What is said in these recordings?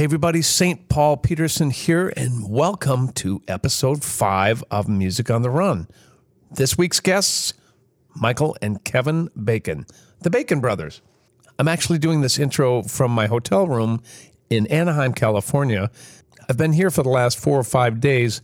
Hey, everybody, St. Paul Peterson here, and welcome to episode five of Music on the Run. This week's guests, Michael and Kevin Bacon, the Bacon Brothers. I'm actually doing this intro from my hotel room in Anaheim, California. I've been here for the last four or five days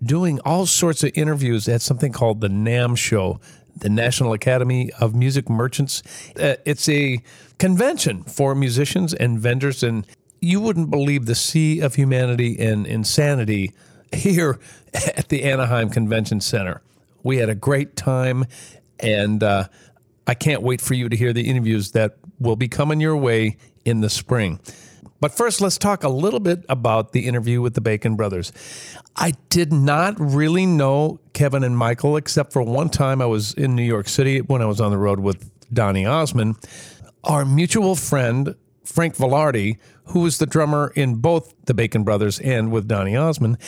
doing all sorts of interviews at something called the NAMM Show, the National Academy of Music Merchants. Uh, it's a convention for musicians and vendors, and you wouldn't believe the sea of humanity and insanity here at the Anaheim Convention Center. We had a great time, and uh, I can't wait for you to hear the interviews that will be coming your way in the spring. But first, let's talk a little bit about the interview with the Bacon brothers. I did not really know Kevin and Michael, except for one time I was in New York City when I was on the road with Donny Osmond. Our mutual friend, Frank Vilardi, who was the drummer in both the Bacon Brothers and with Donny Osmond,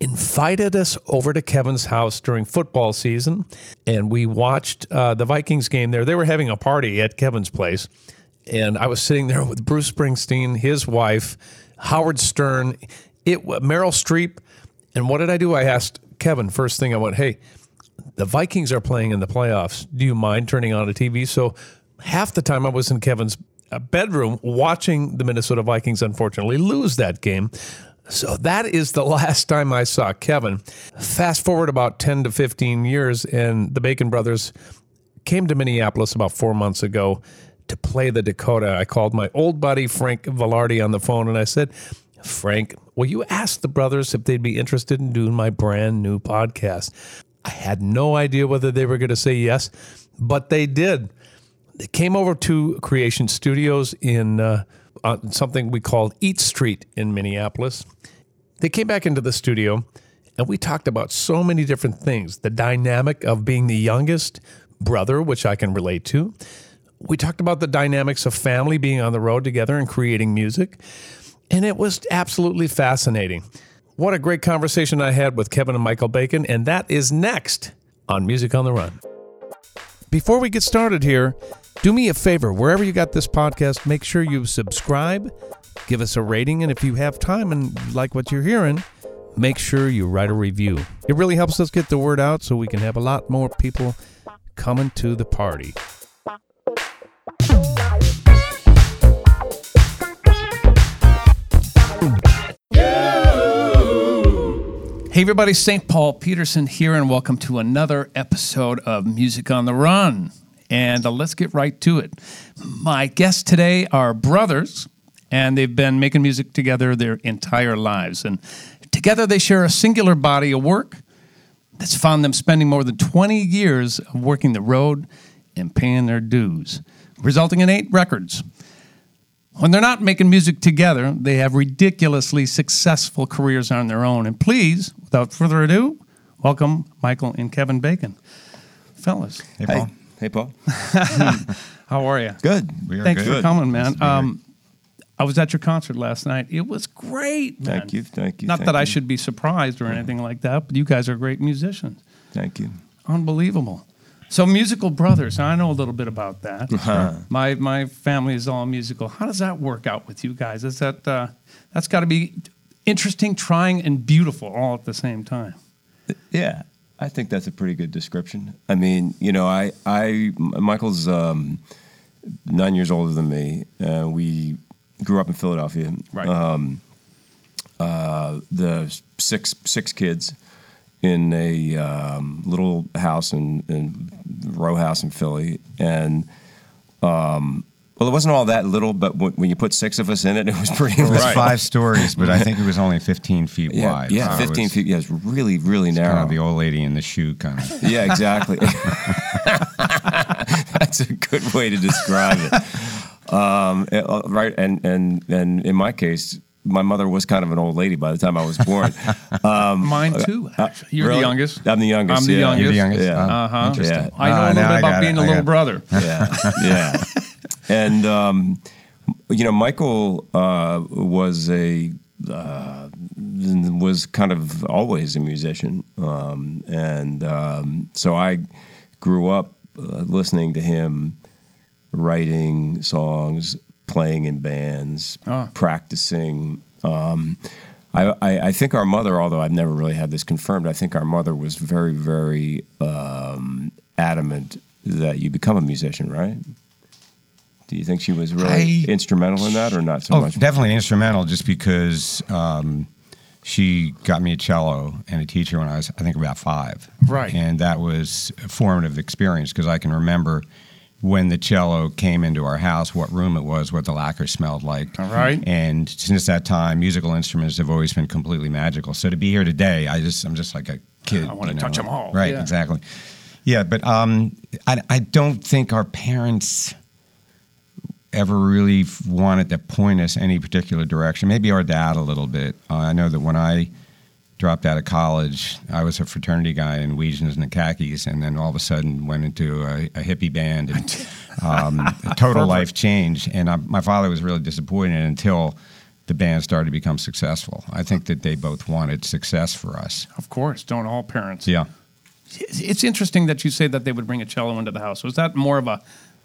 invited us over to Kevin's house during football season, and we watched uh, the Vikings game there. They were having a party at Kevin's place, and I was sitting there with Bruce Springsteen, his wife, Howard Stern, it Meryl Streep, and what did I do? I asked Kevin first thing. I went, "Hey, the Vikings are playing in the playoffs. Do you mind turning on a TV?" So half the time I was in Kevin's bedroom watching the Minnesota Vikings unfortunately lose that game. So that is the last time I saw Kevin. Fast forward about 10 to 15 years, and the Bacon brothers came to Minneapolis about four months ago to play the Dakota. I called my old buddy Frank Vilardi on the phone and I said, Frank, will you ask the brothers if they'd be interested in doing my brand new podcast? I had no idea whether they were going to say yes, but they did. They came over to Creation Studios in uh, something we called Eat Street in Minneapolis. They came back into the studio and we talked about so many different things the dynamic of being the youngest brother, which I can relate to. We talked about the dynamics of family being on the road together and creating music. And it was absolutely fascinating. What a great conversation I had with Kevin and Michael Bacon, and that is next on Music on the Run. Before we get started here, do me a favor, wherever you got this podcast, make sure you subscribe, give us a rating, and if you have time and like what you're hearing, make sure you write a review. It really helps us get the word out so we can have a lot more people coming to the party. Hey, everybody, St. Paul Peterson here, and welcome to another episode of Music on the Run. And uh, let's get right to it. My guests today are brothers, and they've been making music together their entire lives. And together they share a singular body of work that's found them spending more than 20 years of working the road and paying their dues, resulting in eight records. When they're not making music together, they have ridiculously successful careers on their own. And please, without further ado, welcome Michael and Kevin Bacon. Fellas. Hey, Paul. Hey, Paul. How are you? Good. We are Thanks good. for coming, man. Nice to be here. Um, I was at your concert last night. It was great, man. Thank you. Thank you. Not thank that I should be surprised or anything like that, but you guys are great musicians. Thank you. Unbelievable. So musical brothers, I know a little bit about that. Uh-huh. My my family is all musical. How does that work out with you guys? Is that uh, that's got to be interesting, trying, and beautiful all at the same time? Yeah, I think that's a pretty good description. I mean, you know, I, I, Michael's um, nine years older than me. Uh, we grew up in Philadelphia. Right. Um, uh, the six six kids in a um, little house in, in row house in Philly, and um, well, it wasn't all that little, but when, when you put six of us in it, it was pretty. It was Right. five stories, but I think it was only 15 feet Yeah, wide. yeah, So 15 was feet. Yeah, it's really, really narrow. Kind of the old lady in the shoe kind of. Yeah, exactly. That's a good way to describe it. Um, it- uh, right, and and and in my case, my mother was kind of an old lady by the time I was born. Um, Mine too. Actually. You're really? the youngest. I'm the youngest. I'm the yeah. youngest. You're the youngest. Yeah. Oh, Uh-huh. Interesting. Yeah. I know Ah, a little bit about being it. a I little brother. yeah, yeah. And um, you know, Michael uh, was a uh, was kind of always a musician, um, and um, so I grew up uh, listening to him writing songs, playing in bands, Ah. practicing. Um, I, I, I think our mother, although I've never really had this confirmed, I think our mother was very, very um, adamant that you become a musician, right? Do you think she was really I- instrumental in that, or not so Oh, much? definitely instrumental, just because um, she got me a cello and a teacher when I was, I think, about five. Right. And that was a formative experience because I can remember when the cello came into our house, what room it was, what the lacquer smelled like. All right. And since that time, musical instruments have always been completely magical. So to be here today, I just, I'm just like a kid. I wanna you touch them all. Right. Yeah. Exactly. Yeah, but um, I, I don't think our parents ever really wanted to point us any particular direction. Maybe our dad a little bit. Uh, I know that when I dropped out of college, I was a fraternity guy in Weejuns and the khakis, and then all of a sudden went into a, a hippie band and um, a total life change. And I, my father was really disappointed until the band started to become successful. I think that they both wanted success for us. Of course, don't all parents? Yeah. It's it's interesting that you say that they would bring a cello into the house. Was that more of a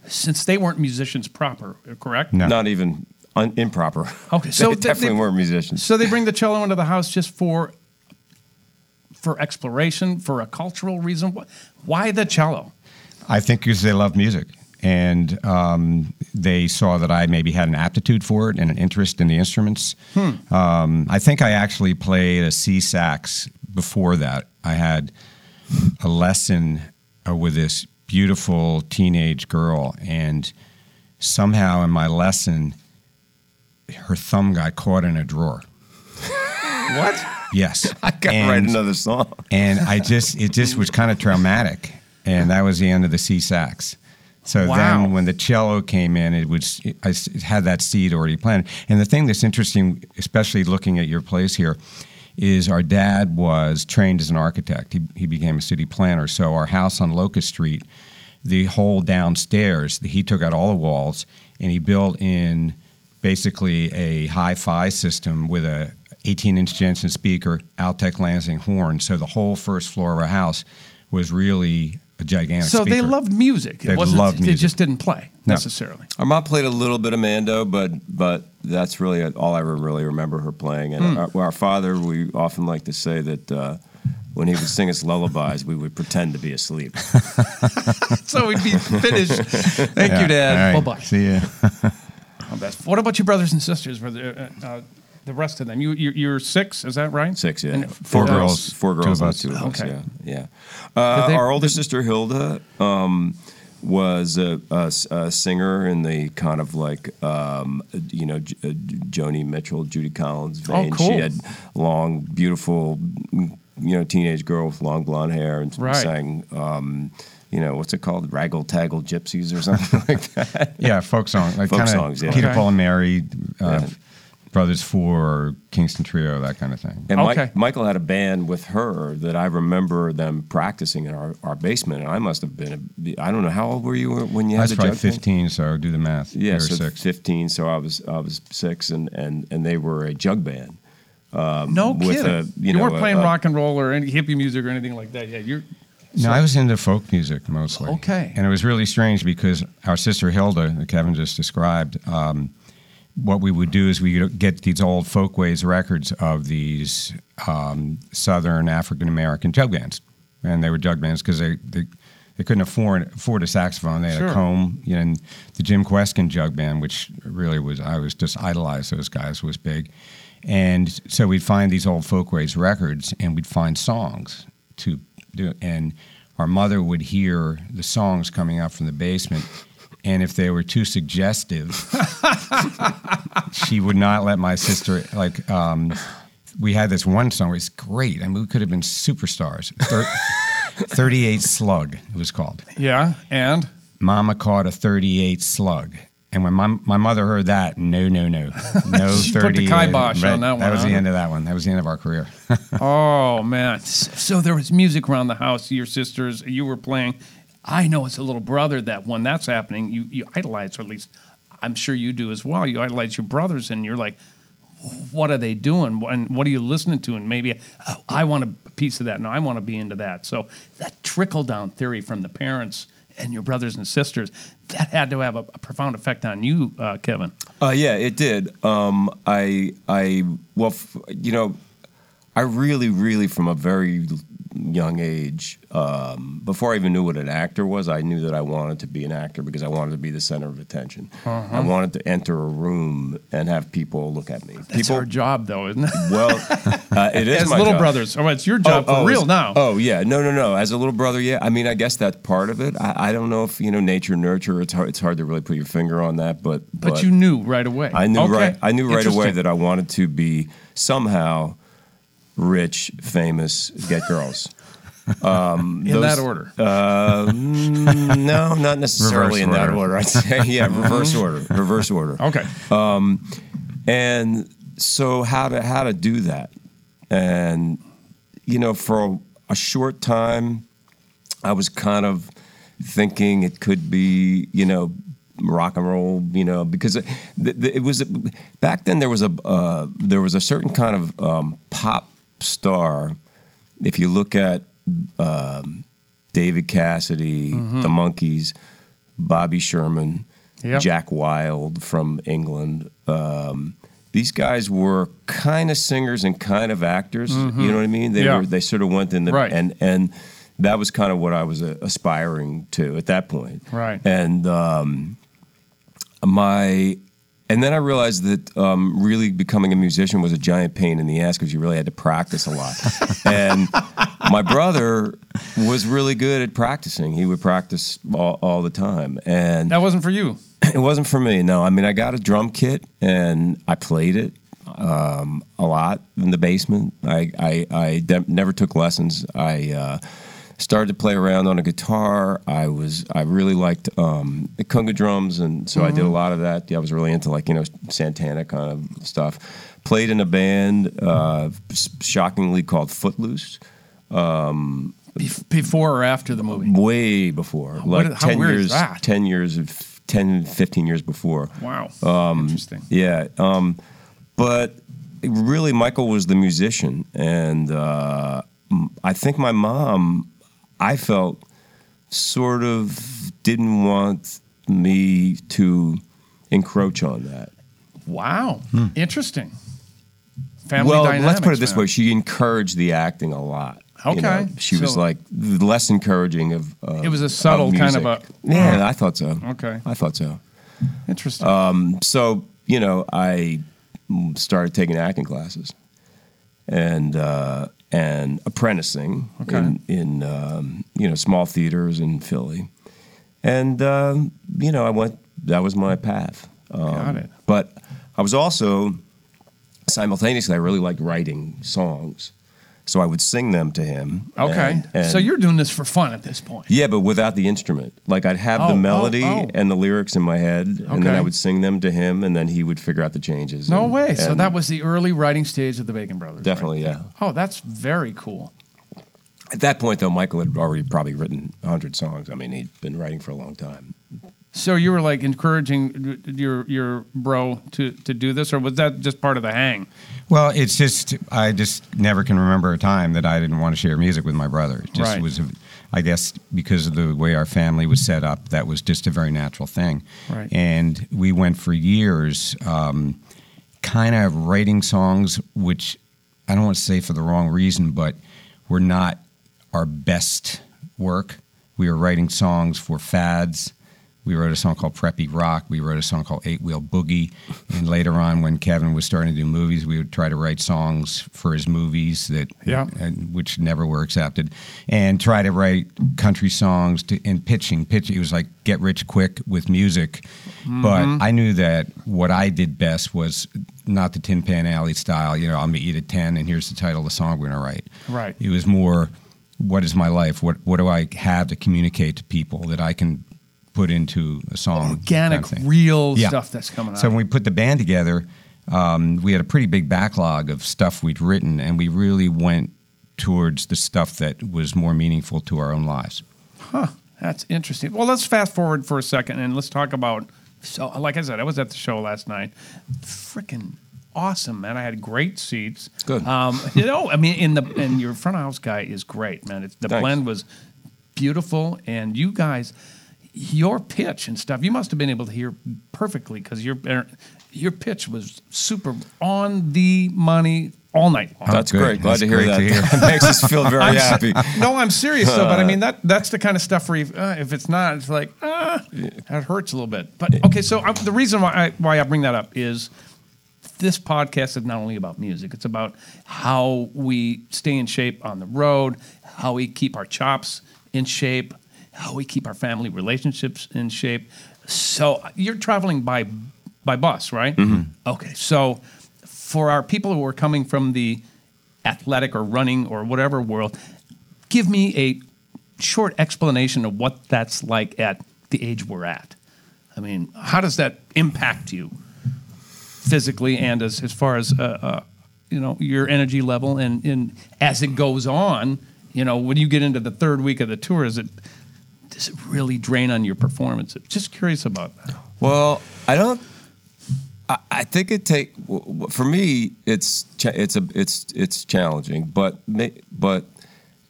since they weren't musicians proper, correct? No. Not even un- improper. Okay, so they they- definitely they- weren't musicians. So they bring the cello into the house just for for exploration, for a cultural reason. Why the cello? I think because they love music. And um, they saw that I maybe had an aptitude for it and an interest in the instruments. Um, I think I actually played a C sax before that. I had a lesson uh, with this beautiful teenage girl, and somehow in my lesson, her thumb got caught in a drawer. What? Yes. I got to And- write another song. and I just it just was kind of traumatic, and that was the end of the C sax. So Wow. then, when the cello came in, it was I it had that seed already planted. And the thing that's interesting, especially looking at your place here, is our dad was trained as an architect. He he became a city planner. So our house on Locust Street, the whole downstairs, he took out all the walls and he built in basically a hi-fi system with a 18-inch Jensen speaker, Altec Lansing horn. So the whole first floor of our house was really a gigantic. So they loved music. They it wasn't, loved They music. just didn't play No. necessarily. Our mom played a little bit of Mando, but but that's really all I really remember her playing. And Hmm. our, our father, we often like to say that uh, when he would sing us lullabies, we would pretend to be asleep. So we'd be finished. Thank you, Dad. All Bye bye. See ya. What about your brothers and sisters? Were there, uh, uh, the rest of them? You, you you're six, is that right? Six, yeah. And Four girls. four two girls, of and us. two of us. Okay. Yeah, yeah. Uh, they- our older did- sister Hilda um, was a singer in the kind of like um, you know J- uh, Joni Mitchell, Judy Collins vein. Oh, cool. She had long, beautiful, you know, teenage girl with long blonde hair and Right. sang. Um, you know what's it called? Raggle Taggle Gypsies or something like that. Yeah, folk song, like Folk kind songs, yeah. Peter Okay. Paul and Mary, uh, Yeah. Brothers Four, Kingston Trio, that kind of thing. And Mike- Michael had a band with her that I remember them practicing in our, our basement, and I must have been, a, I don't know, how old were you when you I had was the probably jug band? 15, so do the math. Yeah, You were so six. 15. So I was I was six, and and and they were a jug band. No with kidding. a, you you know, weren't playing a- rock and roll or any hippie music or anything like that. Yeah, you're. No, I was into folk music mostly. Okay. And it was really strange because our sister Hilda, that Kevin just described, um, what we would do is we would get these old folkways records of these um, Southern African American jug bands, and they were jug bands because they, they they couldn't afford afford a saxophone. They had Sure. a comb, you know, and the Jim Kweskin jug band, which really was I was just idolized those guys was big, and so we'd find these old folkways records and we'd find songs to do, and our mother would hear the songs coming out from the basement. And if they were too suggestive, she would not let my sister like um, we had this one song it was great. I mean we could have been superstars. Thir- 38 slug it was called. Yeah, and? Mama caught a 38 slug. And when my, my mother heard that no no no. No She put the kibosh on that one, that was the end of that one. That was the end of our career. Oh man. So there was music around the house. Your sisters, you were playing. I know as a little brother that when that's happening, you you idolize, or at least I'm sure you do as well. You idolize your brothers, and you're like, what are they doing? And what are you listening to? And maybe oh, I want a piece of that. No, I want to be into that. So that trickle down theory from the parents and your brothers and sisters. That had to have a, a profound effect on you, uh, Kevin. Uh, yeah, it did. Um, I, I, well, f- you know, I really, really, from a very young age, um, before I even knew what an actor was, I knew that I wanted to be an actor because I wanted to be the center of attention. I wanted to enter a room and have people look at me. That's people, our job, though, isn't it? well, uh, it is As little job. brothers. Oh, it's your job for real now. Oh yeah, no, no, no. As a little brother, yeah. I mean, I guess that's part of it. I, I don't know if you know nature nurture. It's hard. It's hard to really put your finger on that, but but, you knew right away. I knew Okay. right. I knew right away that I wanted to be somehow rich, famous, get girls. Um, in those- that order. Uh, mm, no, not necessarily Reverse in that order. I'd say, yeah, reverse order. Reverse order. okay. And so how to how to do that? And you know, for a, a short time, I was kind of thinking it could be, you know, rock and roll, you know, because it, it was back then. There was a uh, there was a certain kind of um, pop star. If you look at um, David Cassidy, the Monkees, Bobby Sherman, Yep. Jack Wild from England. Um, these guys were kind of singers and kind of actors. You know what I mean? They Yeah. were they sort of went in the Right. and and that was kind of what I was uh, aspiring to at that point. Right. And um, my and then I realized that um, really becoming a musician was a giant pain in the ass because you really had to practice a lot. and my brother was really good at practicing. He would practice all, all the time, and That wasn't for you. it wasn't for me. No, I mean I got a drum kit and I played it um, a lot in the basement. I I, I de- never took lessons. I uh, started to play around on a guitar. I was I really liked um, the conga drums, and so I did a lot of that. I was really into like you know Santana kind of stuff. Played in a band, uh, shockingly called Footloose. Bef- Before or after the movie? Way before, like how 10 weird is years, that? 10 years of 10, 15 years before. Wow. Um, Interesting. Yeah, um, but really, Michael was the musician, and uh, I think my mom, I felt, sort of didn't want me to encroach on that. Wow. Interesting. Family well, dynamics. let's put it this man. way: she encouraged the acting a lot. you know. Okay, she was like less encouraging of. of It was a subtle of kind of a- Yeah, I thought so. Okay. I thought so. Interesting. Um, so you know, I started taking acting classes and uh, and apprenticing Okay. in, in um, you know small theaters in Philly, and um, you know I went. That was my path. Um, Got it. But I was also simultaneously I really liked writing songs, so I would sing them to him. okay. and- and- so you're doing this for fun at this point. yeah, but without the instrument. Like I'd have Oh, the oh, melody oh. and the lyrics in my head, and then I would sing them to him, and then he would figure out the changes. No and- way. So that was the early writing stage of the Bacon Brothers. right? definitely yeah. Oh, that's very cool. At that point, though, Michael had already probably written hundred songs. I mean, he'd been writing for a long time. So you were like encouraging your your bro to to do this, or was that just part of the hang? Well, it's just I just never can remember a time that I didn't want to share music with my brother. It just Right. was, I guess, because of the way our family was set up, that was just a very natural thing. Right. And we went for years, um, kind of writing songs, which I don't want to say for the wrong reason, but were not our best work. We were writing songs for fads. We wrote a song called Preppy Rock. We wrote a song called Eight Wheel Boogie. And later on, when Kevin was starting to do movies, we would try to write songs for his movies that, Yeah. and, which never were accepted, and try to write country songs to, and pitching. Pitch. It was like get rich quick with music. Mm-hmm. But I knew that what I did best was not the Tin Pan Alley style. You know, I'm gonna eat at ten, and here's the title of the song we're gonna write. Right. It was more, what is my life? What what do I have to communicate to people that I can put into a song? Organic, kind of real Yeah. stuff that's coming out. So when we put the band together, um, we had a pretty big backlog of stuff we'd written, and we really went towards the stuff that was more meaningful to our own lives. Huh. That's interesting. Well, let's fast forward for a second and let's talk about. So, like I said, I was at the show last night. Freaking awesome, man! I had great seats. Good. Um, you know, I mean, in the and your front of house guy is great, man. It's, the Thanks. blend was beautiful, and you guys, your pitch and stuff, you must have been able to hear perfectly because your your pitch was super on the money all night long. That's good. great. Glad That's to hear that. to hear. that makes us feel very happy. no, I'm serious though. But I mean that that's the kind of stuff where uh, if it's not, it's like ah, that hurts a little bit. But okay, so I, the reason why I, why I bring that up is this podcast is not only about music; it's about how we stay in shape on the road, how we keep our chops in shape, how we keep our family relationships in shape. So you're traveling by by bus, right? Okay, so for our people who are coming from the athletic or running or whatever world, give me a short explanation of what that's like at the age we're at. I mean, how does that impact you physically and as, as far as uh, uh, you know your energy level and, and as it goes on, you know, when you get into the third week of the tour, is it does it really drain on your performance? Just curious about that. Well, I don't. I, I think it take w- w- for me. It's it's a it's it's challenging, but but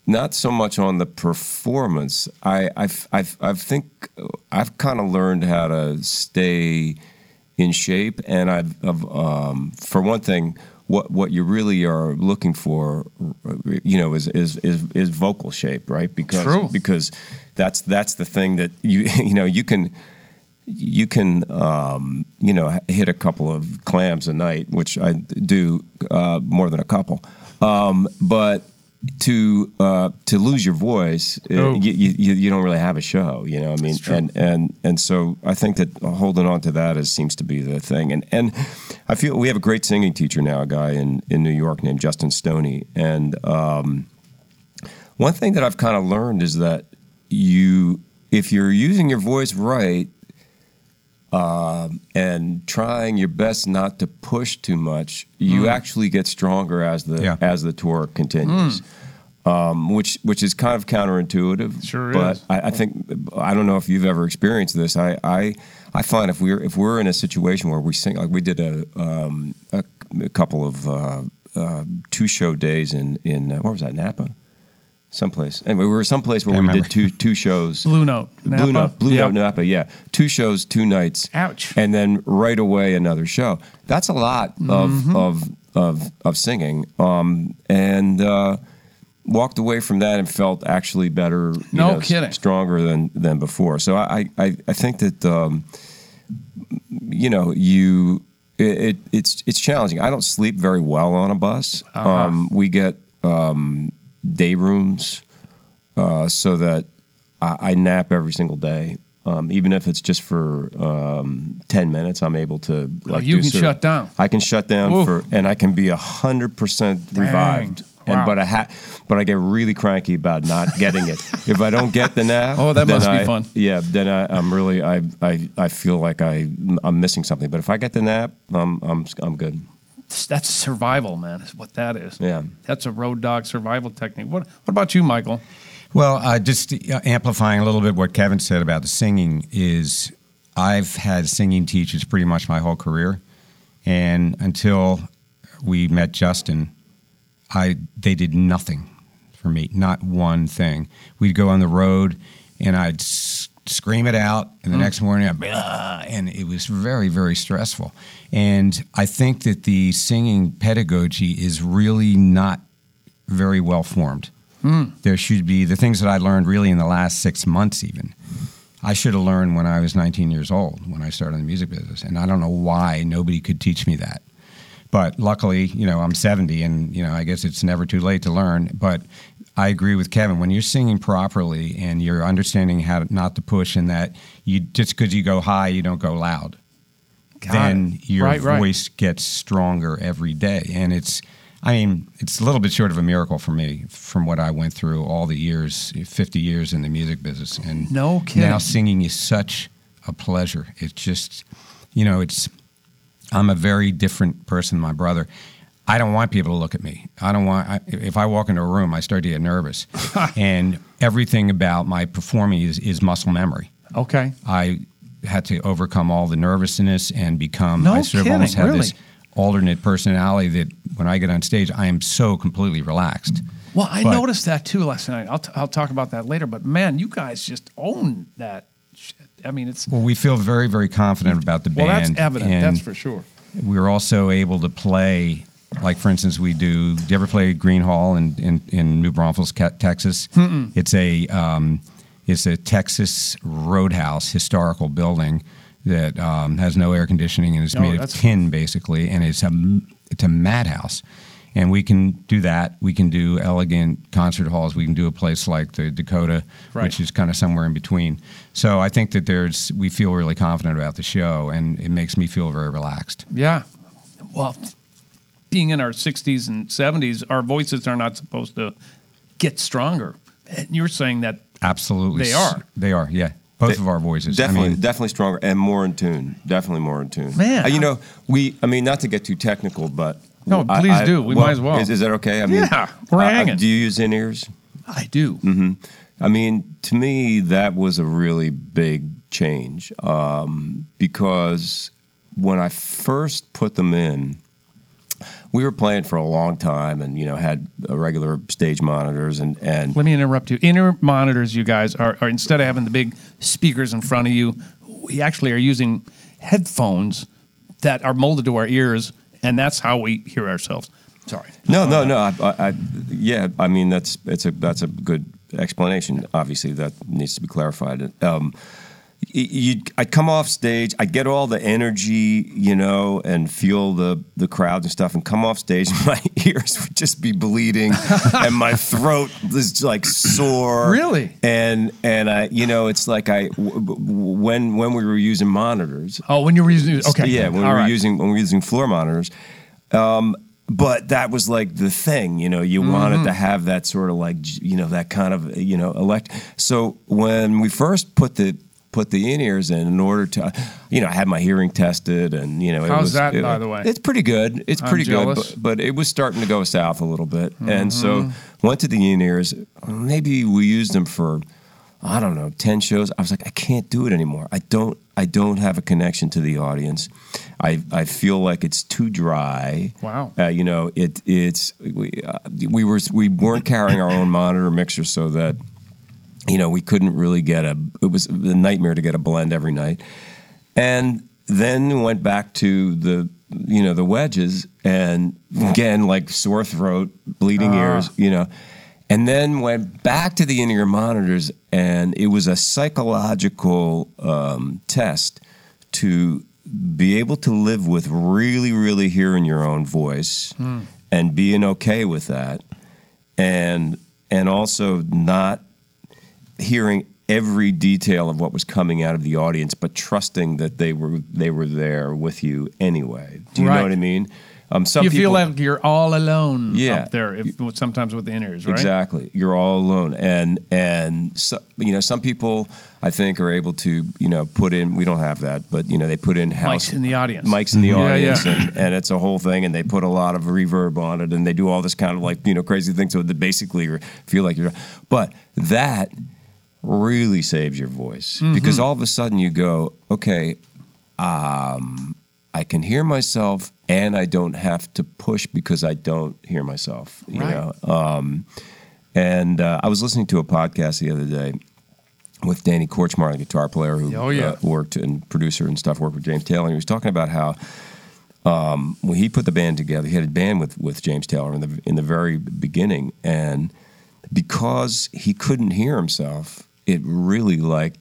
not so much on the performance. I I I I think I've kind of learned how to stay in shape, and I've, I've um, for one thing. What, what you really are looking for, you know, is is is, is vocal shape, right? Because True. because that's that's the thing that you you know you can you can um, you know hit a couple of clams a night, which I do uh, more than a couple. Um, but to uh, to lose your voice, uh, Oh. you, you you don't really have a show. You know, I mean, and and and so I think that holding on to that is seems to be the thing. And and I feel we have a great singing teacher now, a guy in in New York named Justin Stoney, and. Um, one thing that I've kind of learned is that you, if you're using your voice right, um, and trying your best not to push too much, you actually get stronger as the Yeah. as the tour continues. Um, which which is kind of counterintuitive, Sure but is. I, I think I don't know if you've ever experienced this. I, I I find if we're if we're in a situation where we sing like we did a um, a, a couple of uh, uh, two show days in in uh, where was that Napa, someplace. Anyway, we were someplace where I we remember. did two two shows. Blue Note, Napa? Blue Note, Blue Yep. Note, Napa. Yeah, two shows, two nights. Ouch. And then right away another show. That's a lot of Mm-hmm. of of of singing. Um, and uh, walked away from that and felt actually better. you No know, s- kidding. Stronger than than before. So I I I think that. Um, you know, you it, it it's it's challenging. I don't sleep very well on a bus. Uh-huh. Um, we get um, day rooms uh, so that I, I nap every single day. Um, even if it's just for um, ten minutes, I'm able to. Like, Oh, you do can shut down. I can shut down Oof. for, and I can be hundred percent revived. Wow. And but I ha- but I get really cranky about not getting it. if I don't get the nap, Oh, that must be fun. Yeah, then I, I'm really I, I I feel like I I'm missing something. But if I get the nap, I'm I'm I'm good. That's survival, man. Is what that is. Yeah. That's a road dog survival technique. What What about you, Michael? Well, uh, just uh, amplifying a little bit what Kevin said about the singing is I've had singing teachers pretty much my whole career, and until we met Justin, I they did nothing for me, not one thing. We'd go on the road, and I'd s- scream it out, and the next morning I'd be, "Ah," and it was very very stressful. And I think that the singing pedagogy is really not very well formed. There should be the things that I learned really in the last six months, even. I should have learned when I was 19 years old when I started in the music business, and I don't know why nobody could teach me that. But luckily, you know, I'm 70, and you know, I guess it's never too late to learn. But I agree with Kevin when you're singing properly and you're understanding how to, not to push, and that you just because you go high, you don't go loud Got then it. your Right, right. voice gets stronger every day. And it's, I mean, it's a little bit short of a miracle for me from what I went through all the years, 50 years in the music business. And No kidding. now singing is such a pleasure. It's just, you know, it's, I'm a very different person than my brother. I don't want people to look at me. I don't want, I, if I walk into a room, I start to get nervous. and everything about my performing is, is muscle memory. Okay. I had to overcome all the nervousness and become. No I sort of kidding, almost have this really? alternate personality that when I get on stage, I am so completely relaxed. Well, I But- noticed that too last night. I'll, t- I'll talk about that later. But man, you guys just own that. shit. I mean, it's Well, we feel very, very confident about the band. well, that's evident. That's for sure. We're also able to play, like for instance, we do. Do you ever play Gruene Hall in in, in New Braunfels, Ca- Texas? It's a um, it's a Texas roadhouse historical building that um, has no air conditioning and it's Oh, made of tin basically, and it's a it's a madhouse. And we can do that. We can do elegant concert halls. We can do a place like the Dakota, Right. which is kind of somewhere in between. So I think that there's we feel really confident about the show, and it makes me feel very relaxed. Yeah. Well, being in our 60s and 70s, our voices are not supposed to get stronger. And you're saying that Absolutely, They are. They are. Yeah, both They- of our voices. Definitely, I mean, definitely stronger and more in tune. Definitely more in tune. Man, Uh, you know, we. I mean, not to get too technical, but No, I- please I- do. We might as well. Is, is that okay? I mean, Yeah, we're uh, hanging. Do you use in ears? I do. Mm-hmm. I mean, to me, that was a really big change um, because when I first put them in, we were playing for a long time, and you know had uh, regular stage monitors, and and Let me interrupt you. Inner monitors, you guys, are, are instead of having the big speakers in front of you, we actually are using headphones that are molded to our ears, and that's how we hear ourselves. Sorry. No, no, no. I, I, I, yeah, I mean that's it's a that's a good explanation. Obviously, that needs to be clarified. Um, y- you, I'd come off stage, I'd get all the energy, you know, and feel the the crowds and stuff, and come off stage, my ears would just be bleeding, and my throat was like sore. Really? And and I, you know, it's like I w- w- when when we were using monitors, Oh, when you were using okay, yeah, when we all were right. using when we were using floor monitors. Um, but that was like the thing, you know. You wanted Mm-hmm. to have that sort of like you know that kind of you know elect. So when we first put the put the in ears in, in order to, you know, I had my hearing tested, and you know, it How's was, that, it- by the way? It's pretty good. It's I'm pretty jealous. good, but, but it was starting to go south a little bit, and so Mm-hmm. went to the in ears. Maybe we used them for I don't know, 10 shows. I was like, I can't do it anymore. I don't I don't have a connection to the audience. I I feel like it's too dry. Wow. Uh, you know, it it's we uh, we were we weren't carrying our own monitor mixer so that you know, we couldn't really get a it was a nightmare to get a blend every night. And then went back to the you know, the wedges and again like sore throat, bleeding ears, you know. And then went back to the in-ear monitors, and it was a psychological um, test to be able to live with really, really hearing your own voice and being okay with that, and and also not hearing every detail of what was coming out of the audience, but trusting that they were they were there with you anyway. Do you Right. know what I mean? Um, some you feel like you're all alone Yeah. up there, if, sometimes with the in right? Exactly. You're all alone, and and so, you know some people I think are able to you know put in. We don't have that, but you know they put in house Mics in the audience. mics in the Yeah, audience, yeah. And, and it's a whole thing, and they put a lot of reverb on it, and they do all this kind of like you know crazy things, so that basically you feel like you're. But that really saves your voice Mm-hmm. because all of a sudden you go, okay, um, I can hear myself, and I don't have to push because I don't hear myself. You Right. know. Um, and uh, I was listening to a podcast the other day with Danny Kortchmar, the guitar player who Oh, yeah. uh, worked and producer and stuff, worked with James Taylor. And he was talking about how um, when he put the band together, he had a band with, with James Taylor in the in the very beginning, and because he couldn't hear himself, it really like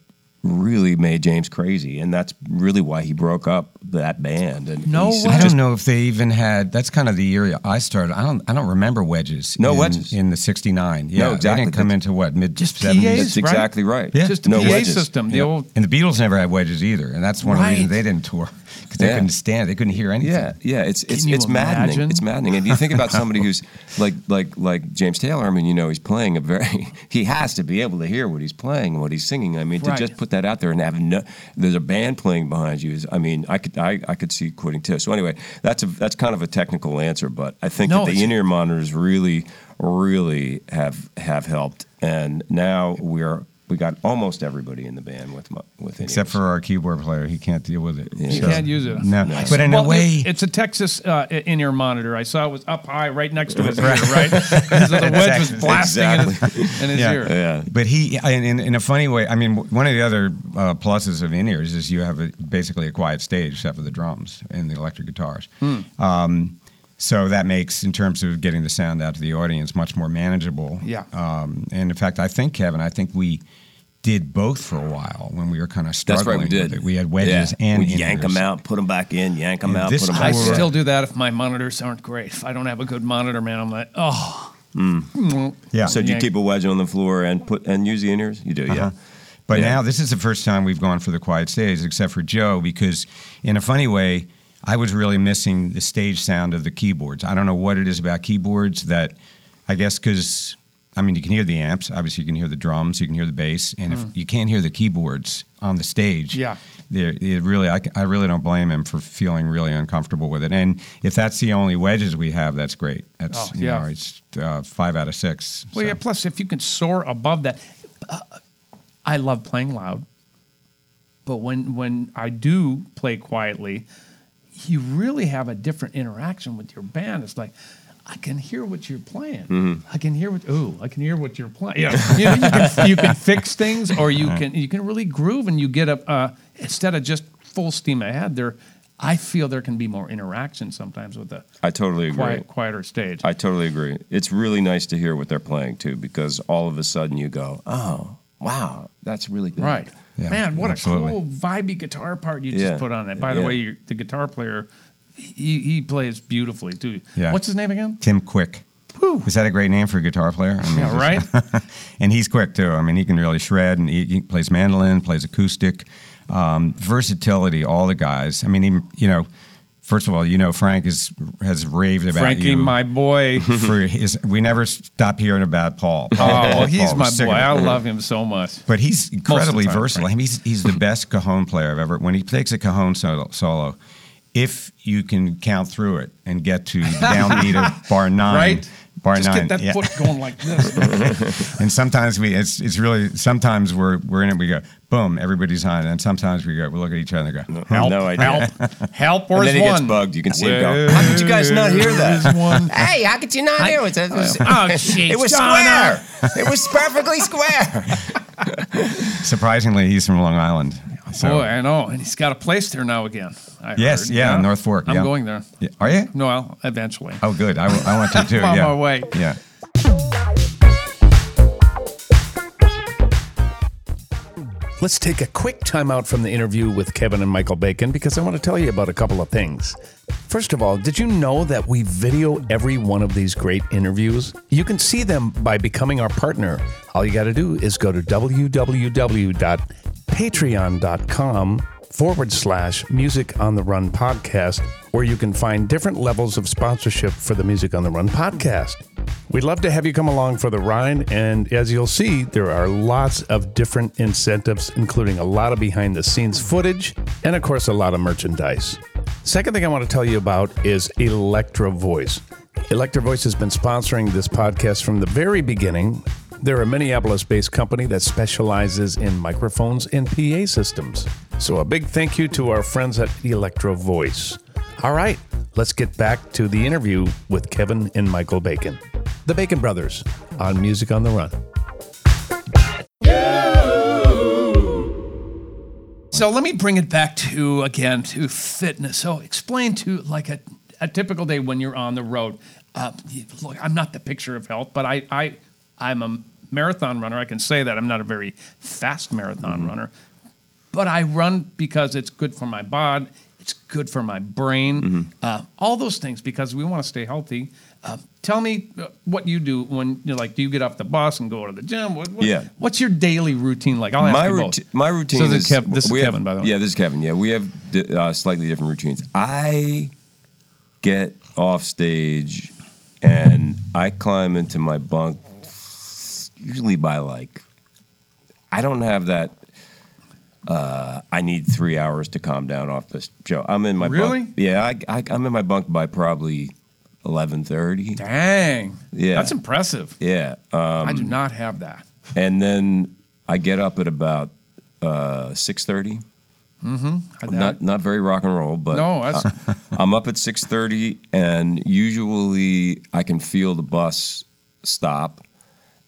really made James crazy, and that's really why he broke up that band. And No he. I don't know if they even had. That's kind of the year I started. I don't. I don't remember wedges. No in, wedges. in the '69. Yeah, exactly. They didn't come That's- into what mid Just '70s. PAs? That's exactly right. Yeah. Just the no PA wedges. system, the Yep. old. And the Beatles never had wedges either, and that's one of the reasons they didn't tour because they Yeah. couldn't stand. They couldn't hear anything. Yeah, yeah, it's it's Can you it's maddening. It's maddening. And you think about somebody who's like like like James Taylor. I mean, you know, he's playing a very. He has to be able to hear what he's playing and what he's singing. I mean, to just put that out there and have no. There's a band playing behind you. Is I mean, I could I, I could see quitting too. So anyway, that's a that's kind of a technical answer, but I think No, that the it's- in-ear monitors really really have have helped. And now we're we got almost everybody in the band with mu- with Except for our keyboard player, he can't deal with it. He So- can't use it. No, but in well, a way, it- it's a Texas uh, in ear monitor. I saw it was up high, right next to his ear, right? so the wedge was blasting in his, in his Yeah. ear. yeah. But he, in, in, in a funny way, I mean, one of the other uh, pluses of in ears is you have a, basically a quiet stage except for the drums and the electric guitars. Hmm. Um, so that makes, in terms of getting the sound out to the audience, much more manageable. Yeah. Um, and in fact, I think Kevin, I think we did both for a while when we were kind of struggling. That's struggling right, we did. with it. We had wedges and we yank them out, put them back in, yank them And out, this put them I back tour- in. still do that if my monitors aren't great. If I don't have a good monitor, man, I'm like, oh. Yeah. So do you keep a wedge on the floor and put and use the in-ears? You do, yeah. Uh-huh. But Yeah. now this is the first time we've gone for the quiet stage, except for Joe, because in a funny way, I was really missing the stage sound of the keyboards. I don't know what it is about keyboards that, I guess, because I mean, you can hear the amps. Obviously, you can hear the drums, you can hear the bass, and if you can't hear the keyboards on the stage, Yeah. it really, I, I really don't blame him for feeling really uncomfortable with it. And if that's the only wedges we have, that's great. That's Oh, you yeah. know, it's uh, five out of six. Well, so. yeah. Plus, if you can soar above that, uh, I love playing loud. But when when I do play quietly, you really have a different interaction with your band. It's like I can hear what you're playing. I can hear what ooh, I can hear what you're playing. Yeah, you, know, you, can, you can fix things, or you can you can really groove, and you get a uh, instead of just full steam ahead. There, I feel there can be more interaction sometimes with a I totally agree. quiet, quieter stage. I totally agree. It's really nice to hear what they're playing too, because all of a sudden you go, "Oh, wow, that's really good." Right. Yeah, Man, what absolutely. a cool vibey guitar part you just Yeah. put on that. By the Yeah. way, the guitar player, he, he plays beautifully too. Yeah. What's his name again? Tim Quick. Is that a great name for a guitar player? I mean, Yeah, just- right? and he's quick too. I mean, he can really shred, and he, he plays mandolin, plays acoustic, um, versatility. All the guys. I mean, even you know, first of all, you know, Frank is has raved about Frankie, you my boy. for his. We never stop hearing about Paul. Oh, Paul he's was my boy. I love him so much. But he's incredibly time, versatile. I mean, he's, he's the best cajon player I've ever. When he takes a cajon solo, solo, if you can count through it and get to the downbeat of bar nine, Right? Bar Just nine, get that yeah. foot going like this. And sometimes we, it's it's really. Sometimes we're we're in it. We go, boom, everybody's on, it. and sometimes we go, we look at each other and go, help, No idea. help, help. And Where's then he one? gets bugged. You can see him go, "How could you guys not hear that?" one? Hey, how could you not hear it? It was, Oh, jeez, it was square. It was perfectly square. Surprisingly, he's from Long Island. So, Boy, I know. And he's got a place there now again. I Yes, heard. yeah, North Fork, I'm yeah. going there. Yeah, are you? No, well, eventually. Oh, good. I, I want to too. On yeah. my way. Yeah. Let's take a quick time out from the interview with Kevin and Michael Bacon because I want to tell you about a couple of things. First of all, did you know that we video every one of these great interviews? You can see them by becoming our partner. All you got to do is go to www.patreon.com forward slash music on the run podcast, where you can find different levels of sponsorship for the Music on the Run podcast. We'd love to have you come along for the ride, and as you'll see, there are lots of different incentives, including a lot of behind the scenes footage and, of course, a lot of merchandise. Second thing I want to tell you about is Electro Voice. Electro Voice has been sponsoring this podcast from the very beginning. They're a Minneapolis based company that specializes in microphones and PA systems. So, a big thank you to our friends at Electro Voice. All right, let's get back to the interview with Kevin and Michael Bacon, the Bacon Brothers, on Music on the Run. So let me bring it back to again to fitness. So explain to like a, a typical day when you're on the road. Uh, look, I'm not the picture of health, but I, I I'm a marathon runner. I can say that I'm not a very fast marathon runner, but I run because it's good for my bod. It's good for my brain. Uh, all those things because we want to stay healthy. Uh, tell me uh, what you do when you're like, do you get off the bus and go to the gym? What, what- Yeah. What's your daily routine like? My, you routine, my routine So this is Kev- this is we have- Kevin, by the way. Yeah, this is Kevin. Yeah, we have di- uh, slightly different routines. I get off stage and I climb into my bunk usually by like I don't have that. Uh, I need three hours to calm down off this show. I'm in my Really? bunk. Yeah, I, I, I'm in my bunk by probably eleven thirty. Dang. Yeah. That's impressive. Yeah, um, I do not have that. and then I get up at about uh, six thirty. Mm-hmm. Not not very rock and roll, but no, that's I'm up at six thirty, and usually I can feel the bus stop,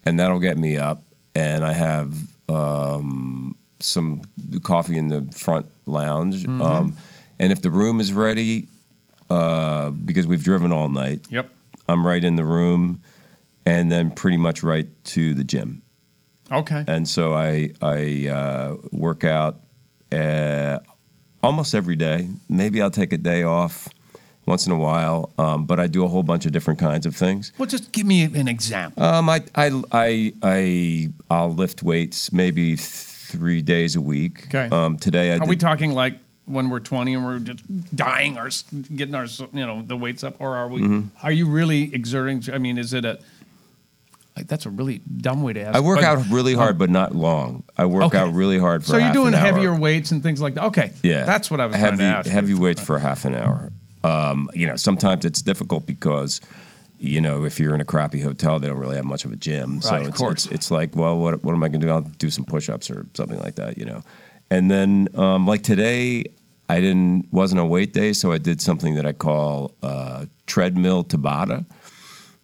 and that'll get me up, and I have um, some coffee in the front lounge, Mm-hmm. um, and if the room is ready, uh, because we've driven all night, yep. I'm right in the room, and then pretty much right to the gym, Okay. and so I I uh, work out uh, almost every day. Maybe I'll take a day off once in a while, um, but I do a whole bunch of different kinds of things. Well, just give me an example. Um, I, I, I, I, I'll lift weights maybe three days a week. Okay. Um, today I Are did, we talking like when we're 20 and we're just dying or getting our, you know, the weights up, or are we? Mm-hmm. Are you really exerting? I mean, is it a? Like, that's a really dumb way to ask. I work but- out really hard, but not long. I work Okay. out really hard for. So you're doing an hour. heavier weights and things like that. Okay. Yeah, That's what I was heavy, trying to ask. Heavy weights for half an hour. Um, you know, sometimes it's difficult because, you know, if you're in a crappy hotel, they don't really have much of a gym. So Right, of it's, course. it's it's like, well, what what am I going to do? I'll do some push-ups or something like that. You know, and then um, like today, I didn't wasn't a weight day, so I did something that I call uh, treadmill Tabata,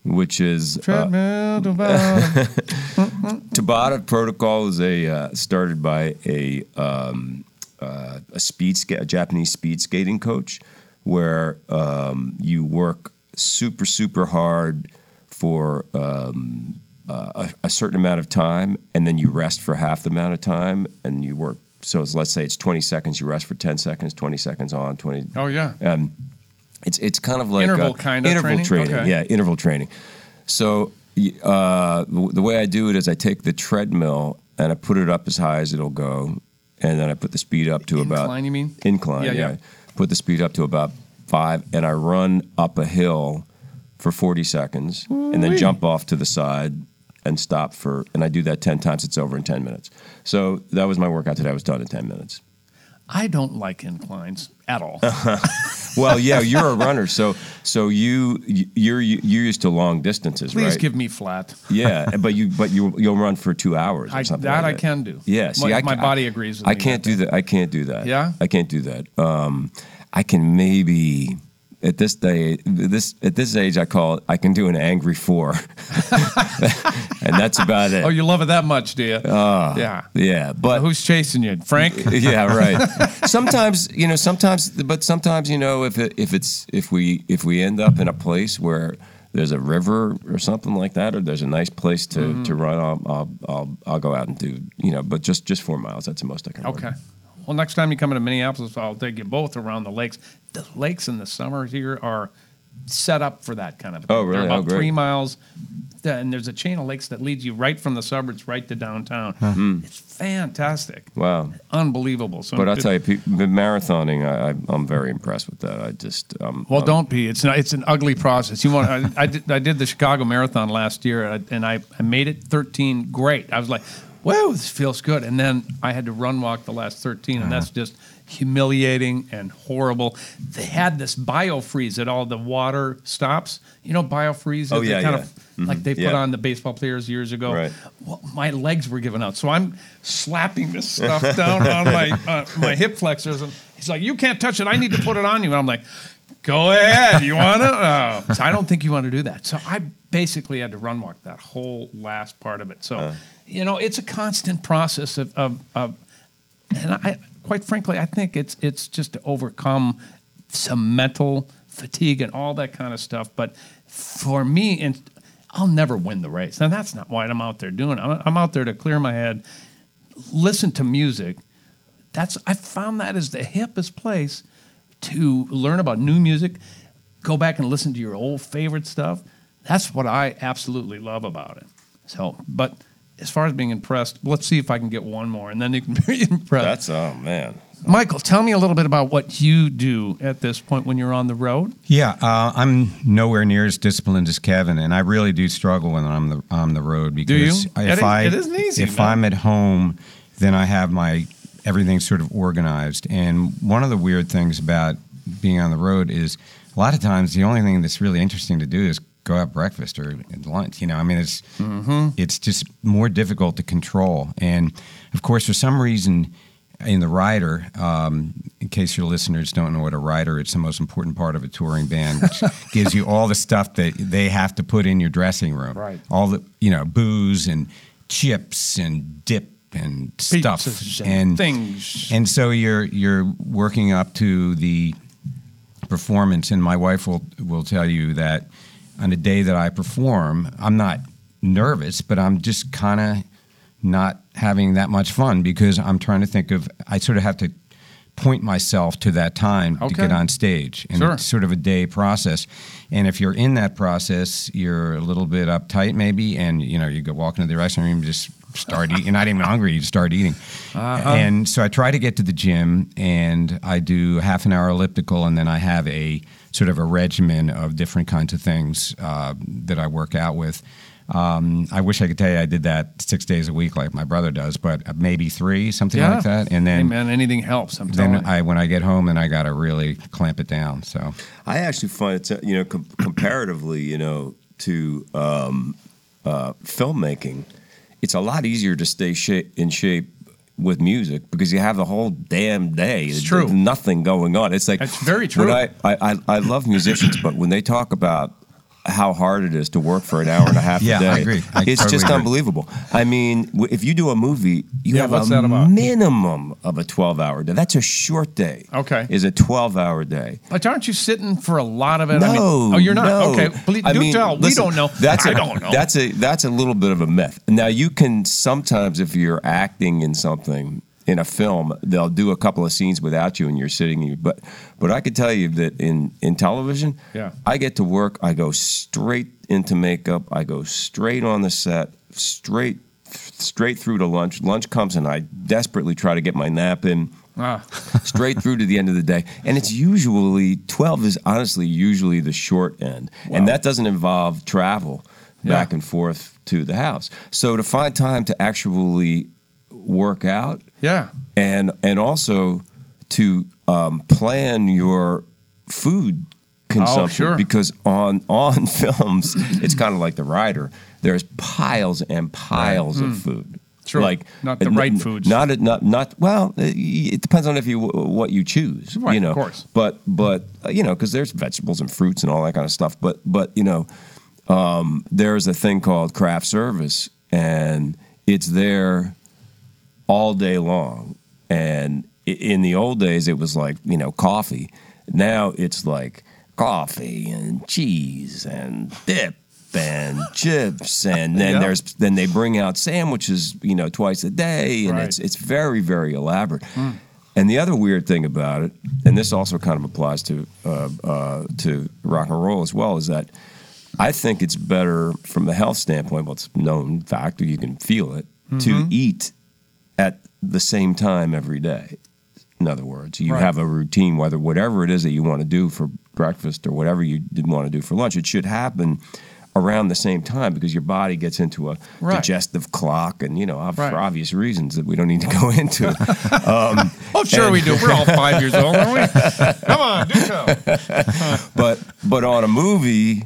which is uh, Treadmill to bottom. Tabata protocol is a uh, started by a um, uh, a speed ska- a Japanese speed skating coach, where um, you work super super hard for um, uh, a, a certain amount of time, and then you rest for half the amount of time, and you work. So it's, let's say it's twenty seconds, you rest for ten seconds, twenty seconds on, twenty. oh yeah. Um, it's it's kind of like Interval kind of interval training? Okay. Yeah, interval training. So uh, the way I do it is I take the treadmill and I put it up as high as it'll go, and then I put the speed up to about Incline, you mean? incline. Yeah, Yeah, yeah. Put the speed up to about five, and I run up a hill for forty seconds, and then jump off to the side and stop for. And I do that ten times. It's over in ten minutes. So that was my workout today. I was done in ten minutes. I don't like inclines at all. Well, yeah, you're a runner, so so you you're you're used to long distances, right? Please right? give me flat. yeah, but you but you you'll run for two hours or I, something. that like I can do. Yeah, see, my, I, my body agrees with I can't do that. I can't do that. Yeah? I can't do that. Um, I can maybe at this day this at this age I call it I can do an angry four, and that's about it. Oh, you love it that much, do you? yeah. yeah, but Who's chasing you, Frank? yeah, right. sometimes you know, sometimes, but sometimes you know, if it, if it's if we if we end up in a place where there's a river or something like that, or there's a nice place to, Mm-hmm. to run, I'll, I'll I'll I'll go out and do you know, but just just four miles. That's the most I can. run. Well, next time you come into Minneapolis, I'll take you both around the lakes. The lakes in the summer here are set up for that kind of. thing. Oh, really? They're about Oh, great. three miles, and there's a chain of lakes that leads you right from the suburbs right to downtown. It's fantastic, Wow. unbelievable. So, But I'll tell you, pe- marathoning, I, I'm very impressed with that. I just, um, Well, um, don't be. It's not. It's an ugly process. You want? I, I, did, I did the Chicago Marathon last year, and I, and I, I made it 13. Great. I was like, "Whoa, this feels good." And then I had to run walk the last 13, and that's just humiliating and horrible. They had this biofreeze at all the water stops. You know, biofreeze. Oh, yeah, kind yeah. of like they put Yeah. on the baseball players years ago. Right. Well, my legs were giving out, so I'm slapping this stuff down on my uh, my hip flexors, and he's like, "You can't touch it. I need to put it on you." And I'm like, "Go ahead. You want to?" Oh. So I don't think you want to do that. So I basically had to run walk that whole last part of it. So uh. you know, it's a constant process of, of, of and I quite frankly, I think it's it's just to overcome some mental fatigue and all that kind of stuff. But for me, and I'll never win the race, and that's not why I'm out there doing it. I'm, I'm out there to clear my head, listen to music. That's I found that is the hippest place to learn about new music. Go back and listen to your old favorite stuff. That's what I absolutely love about it. So, but as far as being impressed, let's see if I can get one more, and then you can be impressed. that's, oh man. Michael, tell me a little bit about what you do at this point when you're on the road. Yeah, uh, I'm nowhere near as disciplined as Kevin, and I really do struggle when I'm the on the road because you? if It- I it isn't easy, if man. I'm at home, then I have my everything sort of organized. And one of the weird things about being on the road is a lot of times the only thing that's really interesting to do is go have breakfast or lunch. You know, I mean, it's it's just more difficult to control. And of course, for some reason, in the rider, um, in case your listeners don't know what a rider, it's the most important part of a touring band, which gives you all the stuff that they have to put in your dressing room. Right. All the you know booze and chips and dip and stuff Pizzas and things. and so you're you're working up to the performance, and my wife will will tell you that on a day that I perform, I'm not nervous, but I'm just kind of not having that much fun because I'm trying to think of. I sort of have to point myself to that time to get on stage, and Sure. it's sort of a day process. And if you're in that process, you're a little bit uptight, maybe, and you know you go walk into the restaurant room, just start eating. You're not even hungry, you start eating. Uh-huh. And so I try to get to the gym, and I do half an hour elliptical, and then I have a sort of a regimen of different kinds of things uh, that I work out with. Um, I wish I could tell you I did that six days a week like my brother does, but maybe three, something Yeah. like that. And Hey, then man, anything helps. I'm then you. I when I get home, then I got to really clamp it down. So I actually find it's uh, you know com- comparatively you know to um, uh, filmmaking, it's a lot easier to stay shape, in shape with music because you have the whole damn day. It's There's. Nothing going on. It's like That's very true. I, I, I love musicians, but when they talk about how hard it is to work for an hour and a half Yeah, a day, I agree. I it's totally just agree. unbelievable. I mean, w- if you do a movie, you Yeah, have a minimum of a twelve-hour day. That's a short day. Okay. is a twelve-hour day. But aren't you sitting for a lot of it? No, I mean, oh, you're not. no. Okay, please, I do mean, tell. we don't know. That's I a, don't know. That's a that's a little bit of a myth. Now you can sometimes, if you're acting in something in a film, they'll do a couple of scenes without you, and you're sitting. You, but but I could tell you that in in television, Yeah. I get to work. I go straight into makeup. I go straight on the set. Straight straight through to lunch. Lunch comes, and I desperately try to get my nap in Ah, straight through to the end of the day. And it's usually 12 is honestly usually the short end. And that doesn't involve travel back Yeah. and forth to the house. So to find time to actually work out yeah. and and also to um, plan your food consumption Oh, sure. because on on films it's kind of like the rider there's piles and piles of food Hmm. Sure. like Not the right n- foods. not not not well it depends on if you what you choose Right, you know of course. but but uh, you know because there's vegetables and fruits and all that kind of stuff but but you know um, there's a thing called craft service and it's there all day long. And in the old days, it was like, you know, coffee. Now it's like coffee and cheese and dip and chips. And then Yeah. there's, then they bring out sandwiches, you know, twice a day. And Right. it's, it's very, very elaborate. And the other weird thing about it, and this also kind of applies to uh, uh, to rock and roll as well, is that I think it's better from the health standpoint. Well, it's known fact, you can feel it, to eat at the same time every day. In other words, you Right. have a routine, whether whatever it is that you want to do for breakfast or whatever you want to do for lunch, it should happen around the same time because your body gets into a Right. digestive clock, and you know, ob- Right. for obvious reasons that we don't need to go into. um, Oh, sure and- we do. We're all five years old, aren't we? Come on, do so. but but on a movie,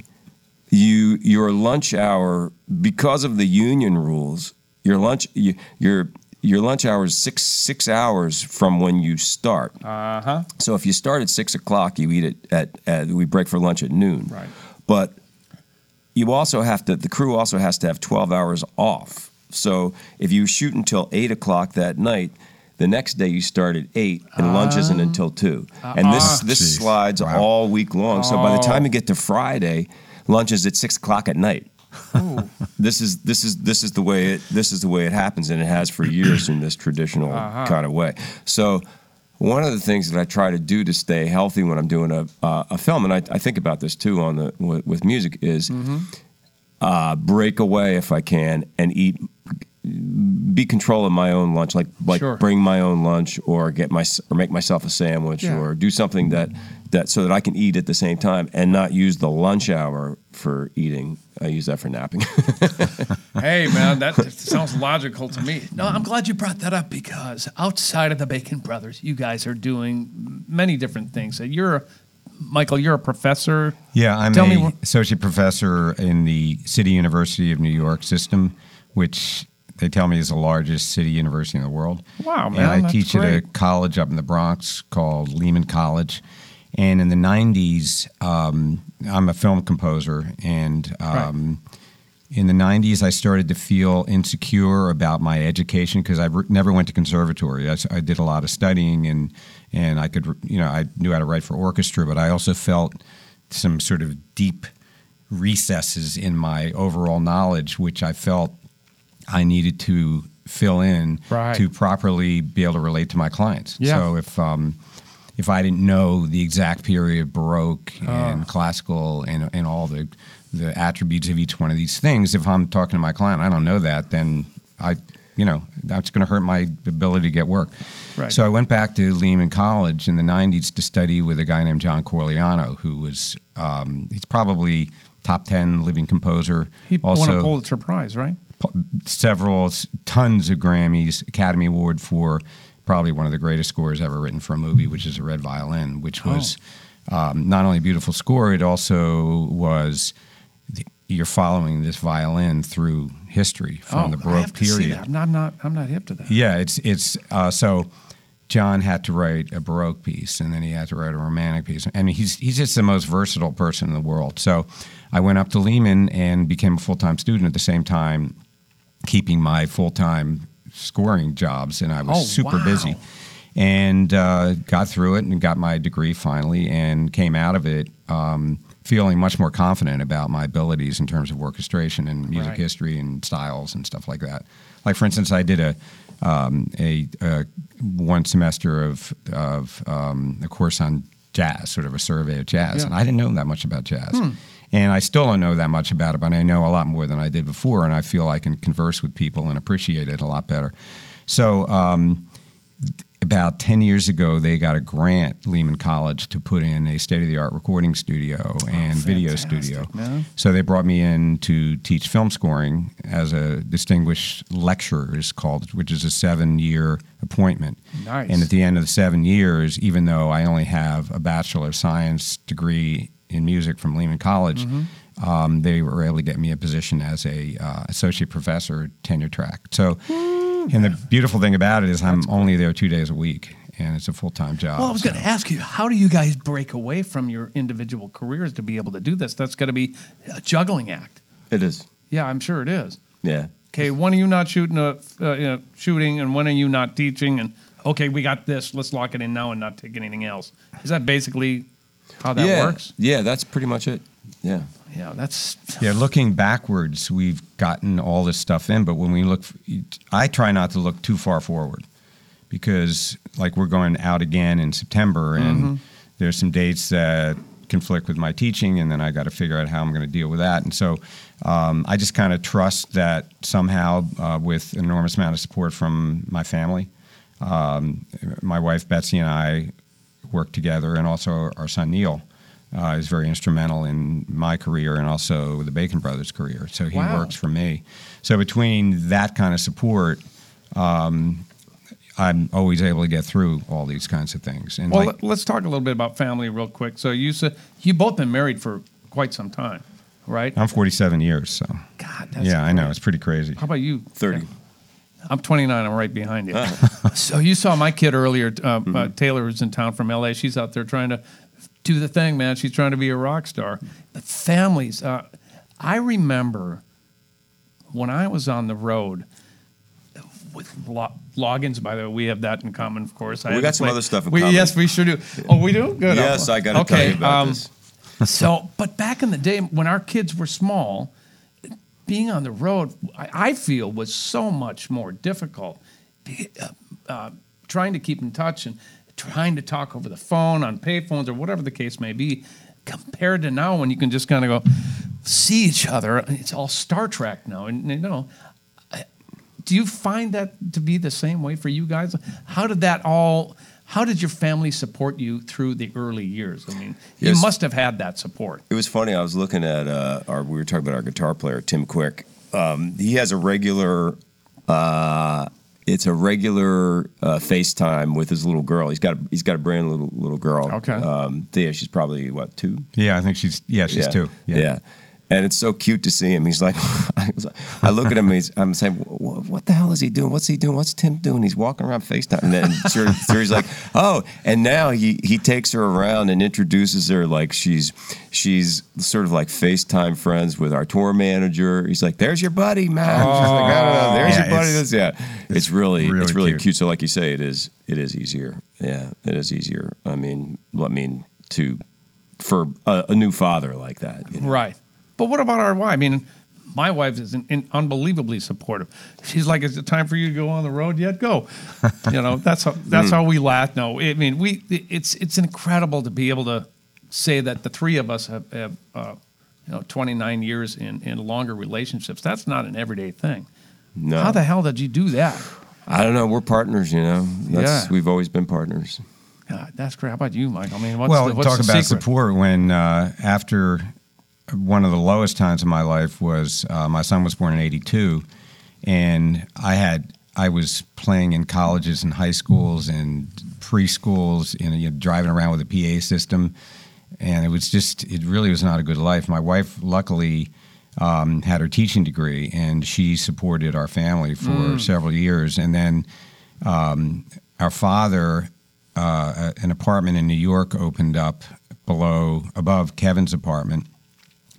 you your lunch hour because of the union rules, your lunch you, your your lunch hour is six six hours from when you start. Uh huh. So if you start at six o'clock, you eat it at, at we break for lunch at noon. Right. But you also have to the crew also has to have twelve hours off. So if you shoot until eight o'clock that night, the next day you start at eight and lunch isn't until two. And this Ah. this Jeez. slides Wow. all week long. So by the time Oh. you get to Friday, lunch is at six o'clock at night. this is this is this is the way it this is the way it happens, and it has for years in this traditional Uh-huh. kind of way. So one of the things that I try to do to stay healthy when I'm doing a uh, a film, and I, I think about this too on the with, with music, is Mm-hmm. uh, break away if I can and eat. Be control of my own lunch, like like Sure. bring my own lunch, or get my or make myself a sandwich, Yeah. or do something that that so that I can eat at the same time and not use the lunch hour for eating. I use that for napping. Hey, man, that sounds logical to me. No, I'm glad you brought that up because outside of the Bacon Brothers, you guys are doing many different things. You're Michael, you're a professor. Yeah, I'm Tell a associate professor in the City University of New York system, which they tell me is the largest city university in the world. Wow, man! And I that's teach at a college up in the Bronx called Lehman College. And in the 90s, um, I'm a film composer. And um, in the 90s, I started to feel insecure about my education because I re- never went to conservatory. I did a lot of studying and, and I could, you know, I knew how to write for orchestra, but I also felt some sort of deep recesses in my overall knowledge, which I felt I needed to fill in Right. to properly be able to relate to my clients. Yeah. So if um, if I didn't know the exact period, Baroque and classical, and and all the the attributes of each one of these things, if I'm talking to my client, I don't know that, then I, you know, that's going to hurt my ability to get work. Right. So I went back to Lehman College in the '90s to study with a guy named John Corigliano, who was um, he's probably top ten living composer. He also won a Pulitzer Prize, right? several tons of Grammys, Academy Award for probably one of the greatest scores ever written for a movie, which is a Red Violin, which was um, not only a beautiful score, it also was the, you're following this violin through history from the Oh, I Baroque period. I'm not, I'm not, I'm not hip to that. Yeah, it's it's uh, so. John had to write a Baroque piece, and then he had to write a Romantic piece. Mean, he's he's just the most versatile person in the world. So, I went up to Lehman and became a full time student at the same time, keeping my full time scoring jobs, and I was Oh, super wow. busy. And uh, got through it and got my degree finally, and came out of it um, feeling much more confident about my abilities in terms of orchestration and music Right. history and styles and stuff like that. Like for instance, I did a um, a, a one semester of of um, a course on jazz, sort of a survey of jazz, Yeah. Hmm. and I didn't know that much about jazz. And I still don't know that much about it, but I know a lot more than I did before, and I feel I can converse with people and appreciate it a lot better. So, um, about 10 years ago, they got a grant, Lehman College, to put in a state of the art recording studio and video Oh, studio. man. So they brought me in to teach film scoring as a distinguished lecturer, is called, which is a seven year appointment. Nice. And at the end of the seven years, even though I only have a Bachelor of Science degree in music from Lehman College, Mm-hmm. um, they were able to get me a position as a uh, associate professor, tenure track. So, and the beautiful thing about it is I'm only there two days a week, and it's a full time job. Well, I was so- going to ask you, how do you guys break away from your individual careers to be able to do this? That's going to be a juggling act. It is. Yeah, I'm sure it is. Yeah. Okay, when are you not shooting a uh, you know, shooting, and when are you not teaching? And okay, we got this. Let's lock it in now and not take anything else. Is that basically how that yeah. works? Yeah, that's pretty much it. Yeah. Yeah, that's Yeah, looking backwards, we've gotten all this stuff in, but when we look, I try not to look too far forward because, like, we're going out again in September, and there's some dates that conflict with my teaching, and then I got to figure out how I'm going to deal with that. And so, um, I just kind of trust that somehow, uh, with an enormous amount of support from my family, um, my wife Betsy and I work together, and also our son Neil uh, is very instrumental in my career and also the Bacon Brothers' career. So he Wow. works for me. So between that kind of support, um, I'm always able to get through all these kinds of things. And well. like, let- let's talk a little bit about family real quick. So you said you both been married for quite some time, right? I'm 47 years, so God, that's yeah, I know it's pretty crazy. How about you? 30. I'm 29. I'm right behind you. so you saw my kid earlier. Uh, Mm-hmm. uh, Taylor was in town from LA. She's out there trying to do the thing, man. She's trying to be a rock star. But families, uh, I remember when I was on the road with lo- Loggins. By the way, we have that in common, of course. I We got some play- other stuff in we, common. Yes, we sure do. Oh, we do. Good. Yes, I got to tell okay, you about um, this. so, but back in the day when our kids were small, being on the road, I, I feel was so much more difficult. Uh, uh, trying to keep in touch and trying to talk over the phone on payphones or whatever the case may be, compared to now when you can just kind of go see each other. It's all Star Trek now, and you know. Do you find that to be the same way for you guys? How did that all? How did your family support you through the early years? I mean, you Yes. must have had that support. It was funny. I was looking at uh, our. We were talking about our guitar player Tim Quick. Um, he has a regular. Uh, it's a regular uh, FaceTime with his little girl. He's got a, he's got a brand little little girl. Okay. Um, Thea, she's probably what two? Yeah, I think she's yeah she's yeah. two. Yeah. And it's so cute to see him. He's like, I, was like, I look at him. He's, I'm saying, what, the hell is he doing? What's he doing? What's Tim doing? He's walking around FaceTime. And then Sir, Siri's like, oh, and now he he takes her around and introduces her like she's she's sort of like FaceTime friends with our tour manager. He's like, there's your buddy, man. She's like, oh, there's Yeah, your buddy. it's- yeah, it's, really, really it's really cute. cute. So, like you say, it is it is easier. Yeah, it is easier. I mean, I mean to for a, a new father like that. You know? Right. But what about our wife? I mean, my wife is in, in unbelievably supportive. She's like, "Is it time for you to go on the road yet? Go." you know, that's how that's how we laugh. No, I mean, we it's it's incredible to be able to say that the three of us have, have uh, you know 29 years in in longer relationships. That's not an everyday thing. No, How the hell did you do that? I don't know. We're partners, you know. That's, Yeah. We've always been partners. God, that's great. How about you, Mike? I mean, what's well, the, what's talk the about secret? support when uh, after one of the lowest times of my life was uh, my son was born in '82, and I had I was playing in colleges and high schools and preschools and you know, driving around with a PA system, and it was just it really was not a good life. My wife, luckily. Um, had her teaching degree, and she supported our family for several years. And then um, our father, uh, an apartment in New York opened up below, above Kevin's apartment,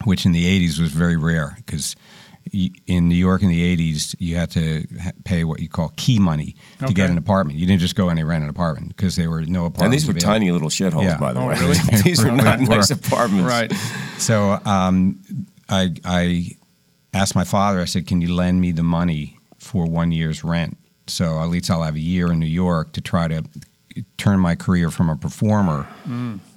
which in the 80s was very rare because in New York in the 80s, you had to pay what you call key money to Okay. get an apartment. You didn't just go in and rent an apartment because there were no apartments. And these were available. tiny little shitholes, Yeah. by the Oh, way. really? these were not nice apartments. right? So um, I, I asked my father, I said, can you lend me the money for one year's rent? So at least I'll have a year in New York to try to turn my career from a performer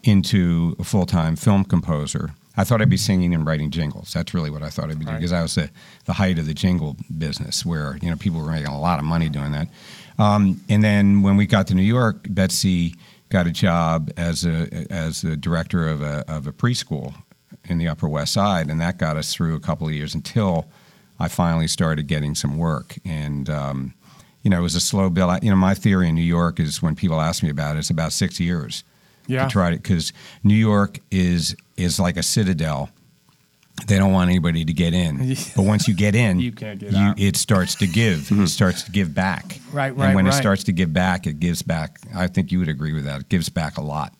into a full time film composer. I thought I'd be singing and writing jingles. That's really what I thought I'd be doing Right. because I was the, the height of the jingle business where you know people were making a lot of money doing that. Um, and then when we got to New York, Betsy got a job as a as the director of a of a preschool in the Upper West Side, and that got us through a couple of years until I finally started getting some work. And um, you know, it was a slow build. I, you know, my theory in New York is when people ask me about it, it's about six years Yeah. to try to because New York is is like a citadel. They don't want anybody to get in, but once you get in, You can't get out. It starts to give. it starts to give back. Right, right, And when right. it starts to give back, it gives back. I think you would agree with that. It gives back a lot.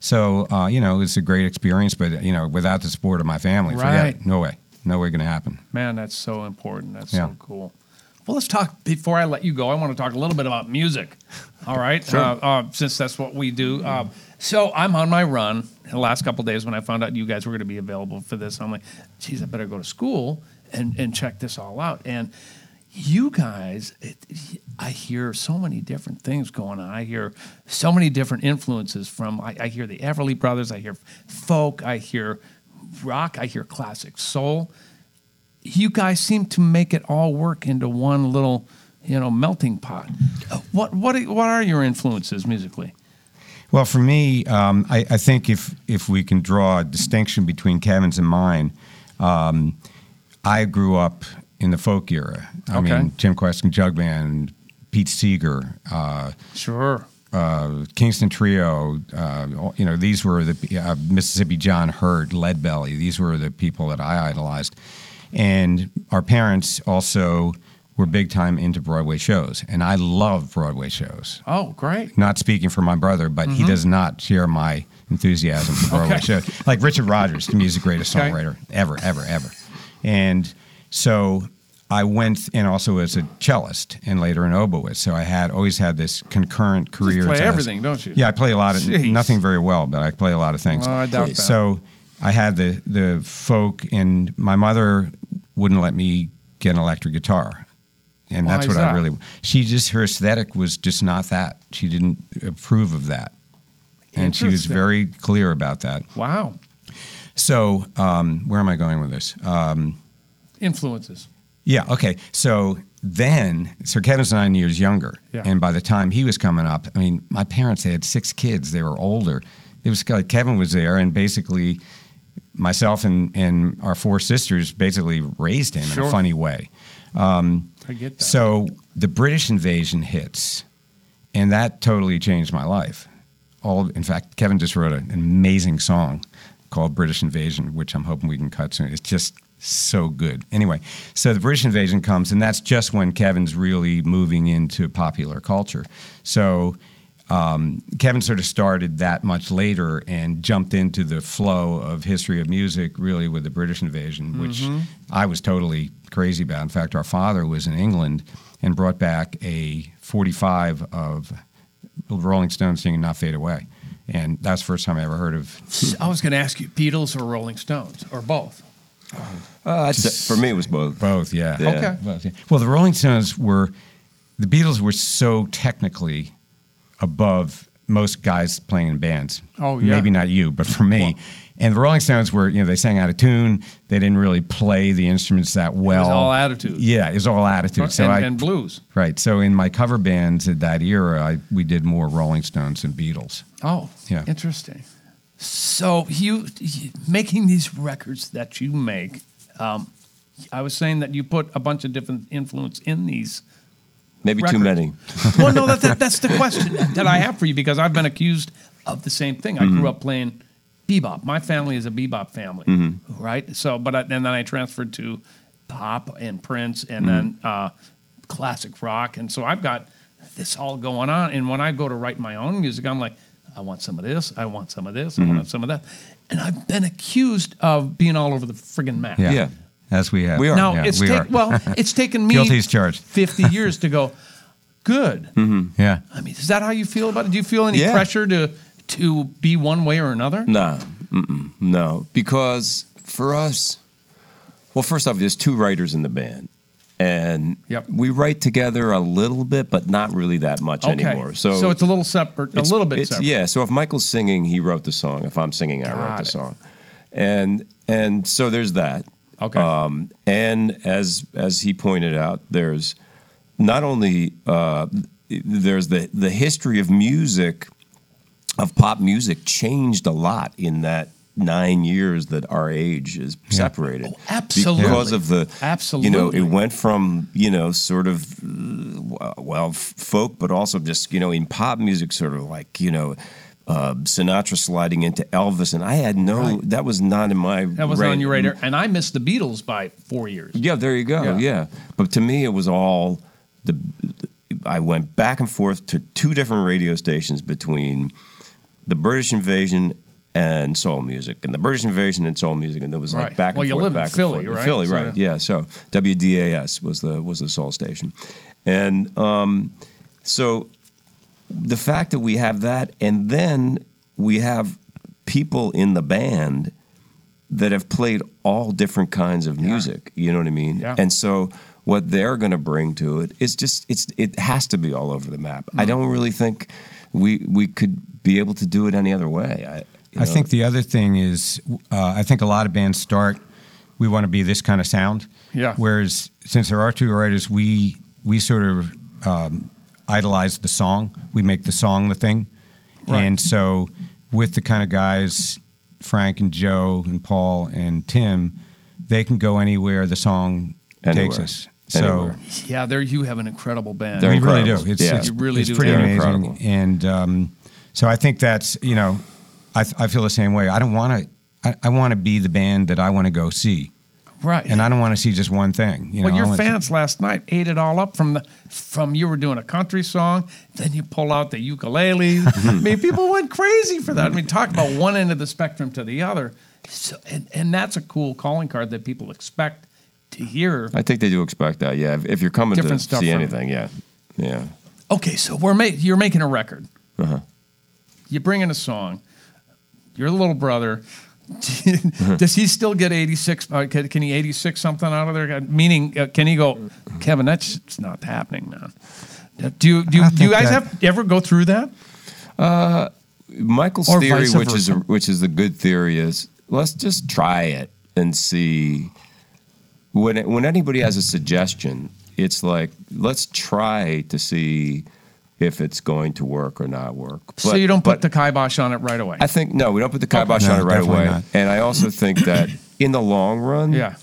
So uh, you know, it's a great experience, but you know, without the support of my family, forget Right. it. No way. No way going to happen. Man, that's so important. That's Yeah. so cool. Well, let's talk. Before I let you go, I want to talk a little bit about music. All right, uh, uh, since that's what we do. Um, so I'm on my run. The last couple days, when I found out you guys were going to be available for this, I'm like, geez, I better go to school and and check this all out. And you guys, it, I hear so many different things going on. I hear so many different influences from. I, I hear the Everly Brothers. I hear folk. I hear rock. I hear classic soul you guys seem to make it all work into one little, you know, melting pot. Uh, What what what are your influences musically? Well, for me, um, I, I think if if we can draw a distinction between Kevin's and mine, um, I grew up in the folk era. I Okay. mean, Jim Kweskin and Jug Band, Pete Seeger, uh, Sure. uh, Kingston Trio. Uh, you know, these were the uh, Mississippi John Hurt, Lead Belly. These were the people that I idolized, and our parents also were big time into Broadway shows, and I love Broadway shows Oh, great. not speaking for my brother, but he does not share my enthusiasm for Broadway Mm-hmm. Okay. shows. Like Richard Rodgers, the music greatest Okay. songwriter ever, ever, ever. And so I went and also as a cellist and later an oboist. So I had always had this concurrent career. play everything, don't you? Yeah, I play a lot of Jeez. nothing very well, but I play a lot of things. Oh, I doubt that. So I had the the folk, and my mother wouldn't let me get an electric guitar, and Why that's what that? I really. She just her aesthetic was just not that. She didn't approve of that, and she was very clear about that. Wow. So um, where am I going with this? Um, Influences. yeah. Okay. So then, so Kevin's nine years younger, Yeah. and by the time he was coming up, I mean, my parents they had six kids. They were older. It was like Kevin was there, and basically, myself and, and our four sisters basically raised him in a funny way. Um, I get that. So the British invasion hits, and that totally changed my life. All, in fact, Kevin just wrote an amazing song called "British Invasion," which I'm hoping we can cut soon. It's just so good. Anyway, so the British invasion comes, and that's just when Kevin's really moving into popular culture. So. Um, Kevin sort of started that much later and jumped into the flow of history of music really with the British invasion, which I was totally crazy about. In fact, our father was in England and brought back a 45 of Rolling Stones singing "Not Fade Away," and that's the first time I ever heard of. I was going to ask you, Beatles or Rolling Stones or both? Uh, I'd for me, it was both. Both, yeah. Yeah. Okay. Both, yeah. Well, the Rolling Stones were, the Beatles were so technically above most guys playing in bands. Oh, yeah. Maybe not you, but for me. and the Rolling Stones were, you know, they sang out of tune. They didn't really play the instruments that well. It all attitude. Yeah, it was all attitude. So and, I, and blues. right. So in my cover bands at that era, I, we did more Rolling Stones and Beatles. Oh, Yeah. interesting. So you, you- making these records that you make, um, I was saying that you put a bunch of different influence in these. Maybe too many. well, no, that, that, that's the question that I have for you because I've been accused of the same thing. I grew mm-hmm. up playing bebop. My family is a bebop family, mm-hmm. right? So, but I, and then I transferred to pop and Prince, and then mm-hmm. uh, classic rock, and so I've got this all going on. And when I go to write my own music, I'm like, I want some of this, I want some of this, I want some of that, and I've been accused of being all over the friggin' map. Yeah. Yeah. As we have. We are. Now Yeah, it's we take, are. well, it's taken me Guilty as charged. fifty years to go. Good. Mm-hmm. Yeah. I mean, is that how you feel about it? Do you feel any Yeah. pressure to to be one way or another? No, mm-mm, no, because for us, well, first off, there's two writers in the band, and Yep. we write together a little bit, but not really that much anymore. So, so it's a little separate, a little bit separate. Yeah. So if Michael's singing, he wrote the song. If I'm singing, I wrote Got the song, and and so there's that. Okay. Um, and as as he pointed out, there's not only uh, there's the the history of music of pop music changed a lot in that nine years that our age is separated. Oh, absolutely. Because of the, absolutely. you know, it went from, you know, sort of, uh, well, folk, but also just, you know, in pop music, sort of like, you know, uh, Sinatra sliding into Elvis. And I had no, Right. that was not in my that was ra- on your radar, and I missed the Beatles by four years. yeah, there you go. Yeah. Yeah. But to me, it was all the. I went back and forth to two different radio stations between the British invasion and soul music, and the British invasion and soul music, and there was like Right. back and Well, you forth. live in back and Philly, forth. right? Philly, So- right? Yeah. So WDAS was the was the soul station, and um, so the fact that we have that, and then we have people in the band that have played all different kinds of music. You know what I mean? Yeah. And so what they're going to bring to it is just it's it has to be all over the map. Mm-hmm. I don't really think we we could be able to do it any other way. I, you I know, think the other thing is, uh, I think a lot of bands start, we want to be this kind of sound. Yeah. Whereas since there are two writers, we we sort of um, idolize the song. We make the song the thing, Right. and so with the kind of guys, Frank and Joe and Paul and Tim, they can go anywhere the song takes Anywhere. us. So. Anywhere. Yeah, there you have an incredible band. They're We really do. It's, Yeah. it's, You really it's do. pretty They're amazing. incredible. And um, so I think that's you know, I, I feel the same way. I don't want to. I, I want to be the band that I want to go see, right? and I don't want to see just one thing. You well, know, your wanna- fans last night ate it all up from the from you were doing a country song, then you pull out the ukulele. I mean, people went crazy for that. I mean, talk about one end of the spectrum to the other. So, and, and that's a cool calling card that people expect to hear. I think they do expect that. Yeah, if, if you're coming Different to stuff see anything, yeah, yeah. Okay, so we're ma- you're making a record. Uh-huh. You bring in a song. Your little brother. Does he still get 86? Uh, can, can he 86 something out of there? Uh, Meaning, uh, can he go, Kevin? That's it's not happening, man. Uh, Do you do, you- do you guys that- have ever go through that? Michael's Or theory, vice which is versa. which is the good theory, is let's just try it and see. When it, when anybody has a suggestion, it's like let's try to see if it's going to work or not work. so you don't put but the kibosh on it right away. I think no, we don't put the kibosh No, on it right away. not. And I also think that in the long run, yeah.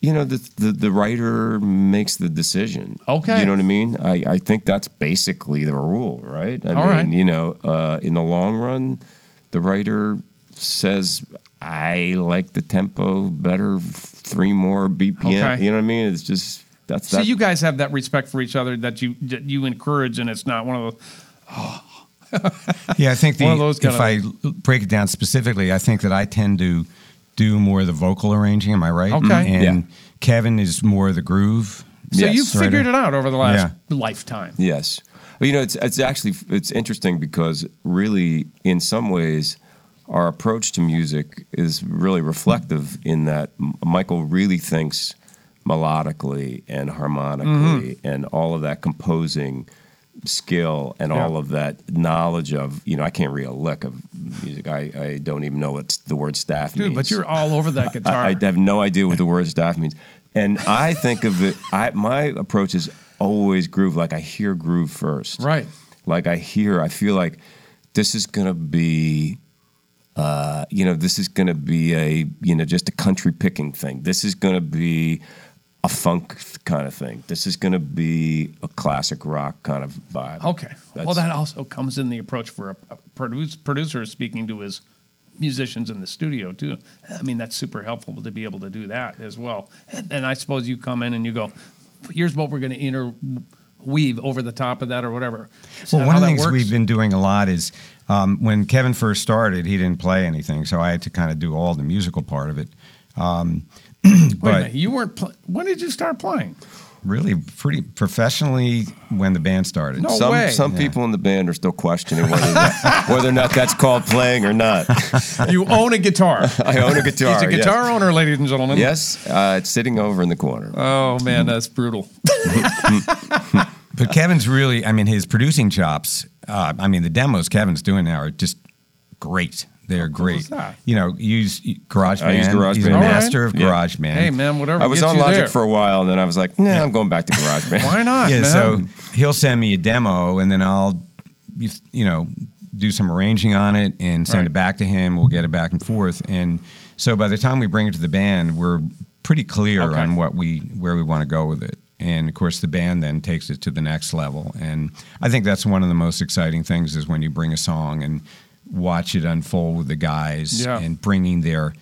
you know, the, the the writer makes the decision. Okay. you know what I mean. I, I think that's basically the rule, right? I All mean, right. you know, uh, in the long run, the writer says, "I like the tempo better, three more BPM." Okay. You know what I mean? It's just that's So that. you guys have that respect for each other that you that you encourage, and it's not one of those. Ah. Yeah, I think the, One of those if kinda- I l- break it down specifically, I think that I tend to do more of the vocal arranging. Am I right? Okay. Mm-hmm. And Yeah. Kevin is more of the groove. So Yes. you've figured it out over the last Yeah. lifetime. Yes. Well, you know, it's it's actually it's interesting because really, in some ways, our approach to music is really reflective in that Michael really thinks melodically and harmonically, and all of that composing skill and Yeah. all of that knowledge of you know I can't read a lick of music. I, I don't even know what the word staff Dude, means. but you're all over that guitar. I, I have no idea what the word staff means. And I think of it, I, my approach is always groove. Like I hear groove first. right. Like I hear, I feel like this is going to be, uh, you know, this is going to be a, you know, just a country picking thing. This is going to be a funk kind of thing. This is going to be a classic rock kind of vibe. Okay. well, that also comes in the approach for a, a produce, producer speaking to his musicians in the studio too. I mean, that's super helpful to be able to do that as well. And, and I suppose you come in and you go, "Here's what we're going to interweave over the top of that, or whatever." Is Well, one of the things works? we've been doing a lot is um, when Kevin first started, he didn't play anything, so I had to kind of do all the musical part of it. Um, Wait a but minute, you weren't. Pl- when did you start playing? really, pretty professionally when the band started. No some way. some people in the band are still questioning whether that, whether or not that's called playing or not. You own a guitar. I own a guitar. He's a yes. guitar owner, ladies and gentlemen. Yes, uh, it's sitting over in the corner. Oh man, that's brutal. But Kevin's really, I mean, his producing chops, uh, I mean, the demos Kevin's doing now are just great. They're great. is that? You know, use GarageBand. I use GarageBand. He's a All right. master of Yeah. GarageBand. Hey man, whatever. I was gets on Logic there. for a while, and then I was like, "Nah, I'm going back to GarageBand." Why not? yeah, man? so he'll send me a demo, and then I'll, you you know, do some arranging on it and send Right. it back to him. We'll get it back and forth, and so by the time we bring it to the band, we're pretty clear Okay. on what we where we want to go with it. And of course, the band then takes it to the next level. And I think that's one of the most exciting things is when you bring a song and watch it unfold with the guys Yeah. and bringing their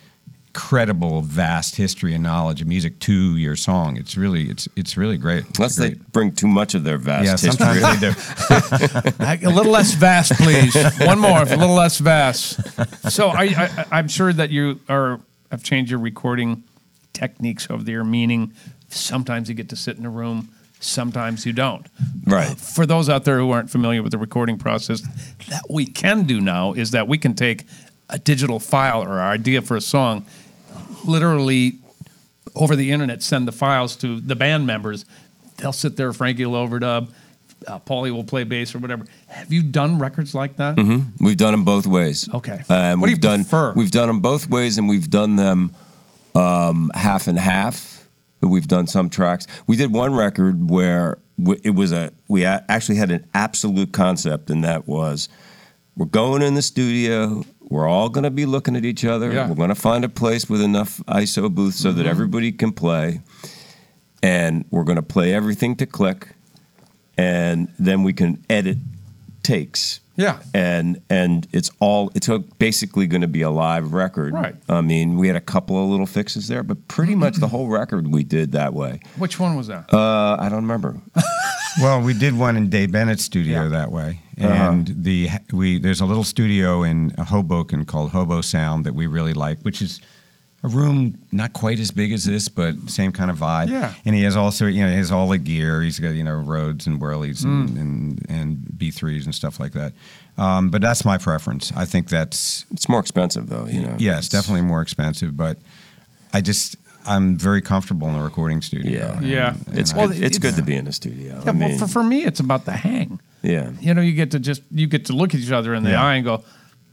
credible, vast history and knowledge of music to your song. It's really, it's it's really great. It's Unless they bring too much of their vast yeah, history. sometimes they do. A little less vast, please. One more, a little less vast. So I, I, I'm sure that you are have changed your recording techniques over there. Meaning, sometimes you get to sit in a room, sometimes you don't. Right. For those out there who aren't familiar with the recording process, that we can do now is that we can take a digital file or our idea for a song, literally over the internet, send the files to the band members. They'll sit there, Frankie will overdub, uh, Paulie will play bass or whatever. Have you done records like that? We've done them both ways. Okay. Um, What do you we've done, prefer? We've done them both ways, and we've done them um, half and half. We've done some tracks. We did one record where it was a. We actually had an absolute concept, and that was, we're going in the studio. We're all going to be looking at each other. Yeah. We're going to find a place with enough ISO booths so that mm-hmm. everybody can play, and we're going to play everything to click, and then we can edit takes Yeah. and and it's all it's a- basically going to be a live record. Right. I mean, we had a couple of little fixes there, but pretty much the whole record we did that way. Which one was that? Uh, I don't remember. Well, we did one in Dave Bennett's studio Yeah. that way, and the we there's a little studio in Hoboken called Hobo Sound that we really like, which is a room not quite as big as this, but same kind of vibe. Yeah. and he has also you know he has all the gear. He's got you know Rhodes and Wurlies and, Mm. and and B threes and stuff like that. Um, but that's my preference. I think that's It's more expensive though. You know. yes, It's- definitely more expensive, but I just I'm very comfortable in a recording studio. Yeah. and- Yeah. and It's I- good. Well, it's good to be in a studio. Yeah, I mean, well, for, for me, it's about the hang. yeah. You know, you get to just you get to look at each other in the Yeah. eye and go,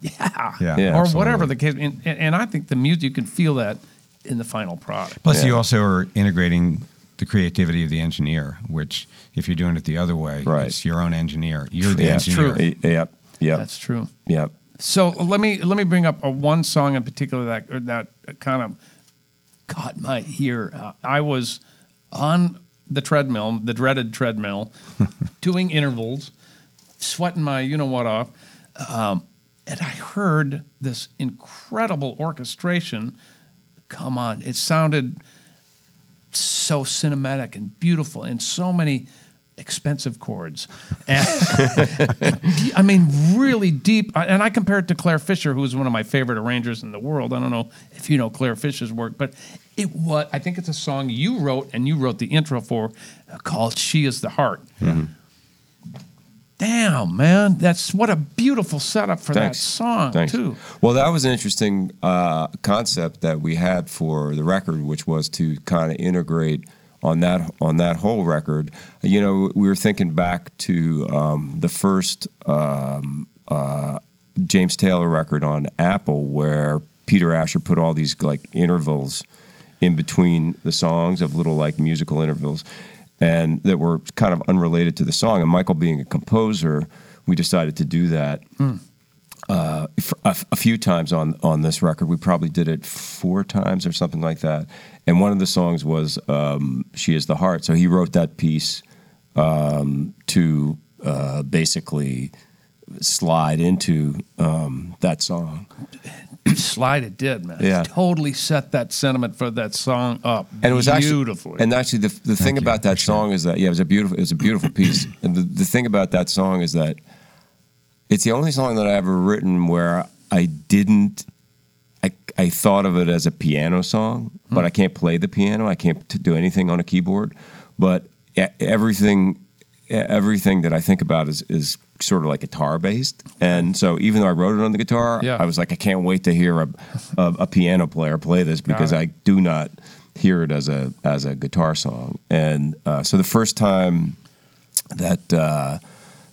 yeah, Yeah, Yeah. or absolutely. whatever the case. And, and, and I think the music you can feel that in the final product. Plus, you also are integrating the creativity of the engineer. Which, if you're doing it the other way, Right. it's your own engineer. You're the Yeah, engineer. Y- Yep. Yep. That's true. Yep. So let me let me bring up a one song in particular that or that kind of caught my ear. Uh, I was on the treadmill, the dreaded treadmill, doing intervals, sweating my you know what off, um, and I heard this incredible orchestration. Come on, it sounded so cinematic and beautiful, and so many expensive chords. I mean, really deep. And I compare it to Clare Fischer, who is one of my favorite arrangers in the world. I don't know if you know Clare Fischer's work, but it was. I think it's a song you wrote, and you wrote the intro for, uh, called "She Is the Heart." Damn, man, that's what a beautiful setup for Thanks. that song Thanks. too. Well, that was an interesting uh, concept that we had for the record, which was to kind of integrate on that on that whole record. You know, we were thinking back to um, the first um, uh, James Taylor record on Apple, where Peter Asher put all these like intervals in between the songs of little like musical intervals and that were kind of unrelated to the song and michael being a composer we decided to do that uh, f- a, a few times on on this record. We probably did it four times or something like that. And one of the songs was um, "She Is the Heart." So he wrote that piece um, to uh, basically slide into um, that song. Slide it did, man. Yeah. totally set that sentiment for that song up. and it was beautifully. actually and actually the the thing about that song is that yeah it was a beautiful it was a beautiful piece and the, the thing about that song is that it's the only song that I ever written where I didn't I, I thought of it as a piano song but I can't play the piano I can't t- do anything on a keyboard but everything everything that I think about is is sort of like guitar based and so even though I wrote it on the guitar Yeah. I was like I can't wait to hear a, a, a piano player play this because it. I do not hear it as a as a guitar song. And uh, so the first time that uh,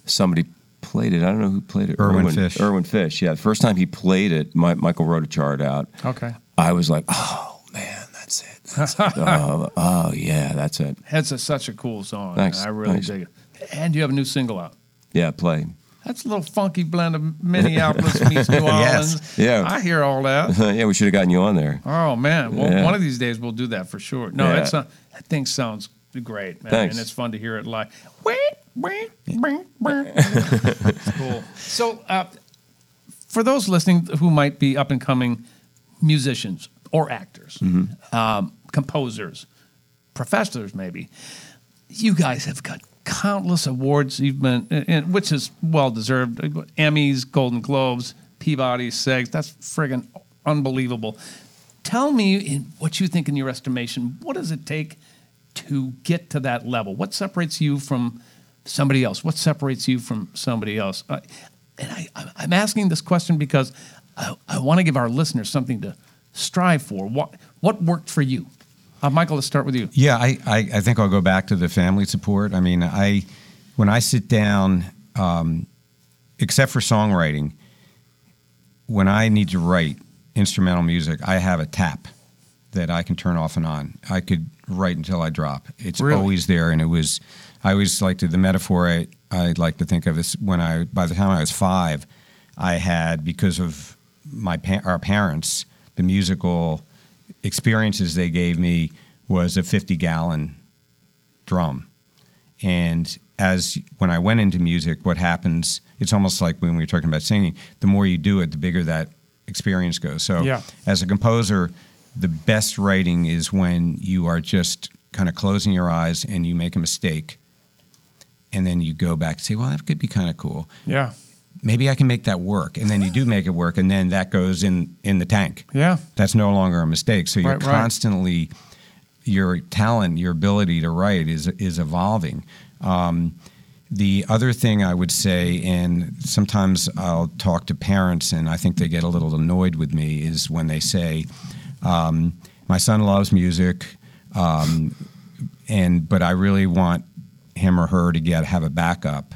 somebody played it, I don't know who played it. Irwin Fish. Irwin Fish. Yeah, the first time he played it, my, Michael wrote a chart out. Okay. I was like, oh man, that's it. That's it. oh, oh, yeah, that's it. It's a, such a cool song. Thanks, I really thanks. dig it. And you have a new single out. Yeah, play. That's a little funky blend of Minneapolis meets New Orleans. Yes. Yeah. I hear all that. yeah, we should have gotten you on there. Oh man, well, Yeah. one of these days we'll do that for sure. No, Yeah. that's not, that thing sounds great, man, Thanks. and it's fun to hear it live. It's cool. So, uh, for those listening who might be up and coming musicians or actors, Mm-hmm. um, composers, professors, maybe, you guys have got countless awards you've been, and- which is well deserved. Emmys, Golden Globes, Peabody, SAGs. That's friggin' unbelievable. Tell me, in what you think, in your estimation, what does it take to get to that level? What separates you from somebody else? What separates you from somebody else? Uh, and I- I'm asking this question because I, I want to give our listeners something to strive for. What what worked for you? Uh, Michael, let's start with you. Yeah, I, I, I think I'll go back to the family support. I mean, I when I sit down, um, except for songwriting, when I need to write instrumental music, I have a tap that I can turn off and on. I could write until I drop. It's Really? always there, and it was. I always like to the metaphor I I like to think of is when I by the time I was five, I had because of my pa- our parents the musical experiences they gave me was a 50 gallon drum. And as when I went into music, what happens, it's almost like when we were talking about singing, the more you do it, the bigger that experience goes. So Yeah. as a composer, the best writing is when you are just kind of closing your eyes and you make a mistake. And then you go back and say, well, that could be kind of cool. Yeah. Maybe I can make that work. And then you do make it work, and then that goes in, in the tank Yeah. that's no longer a mistake. So you're Right, right. constantly your talent, your ability to write is is evolving. Um, the other thing I would say, and sometimes I'll talk to parents, and I think they get a little annoyed with me, is when they say, um, "My son loves music, um, and but I really want him or her to get have a backup."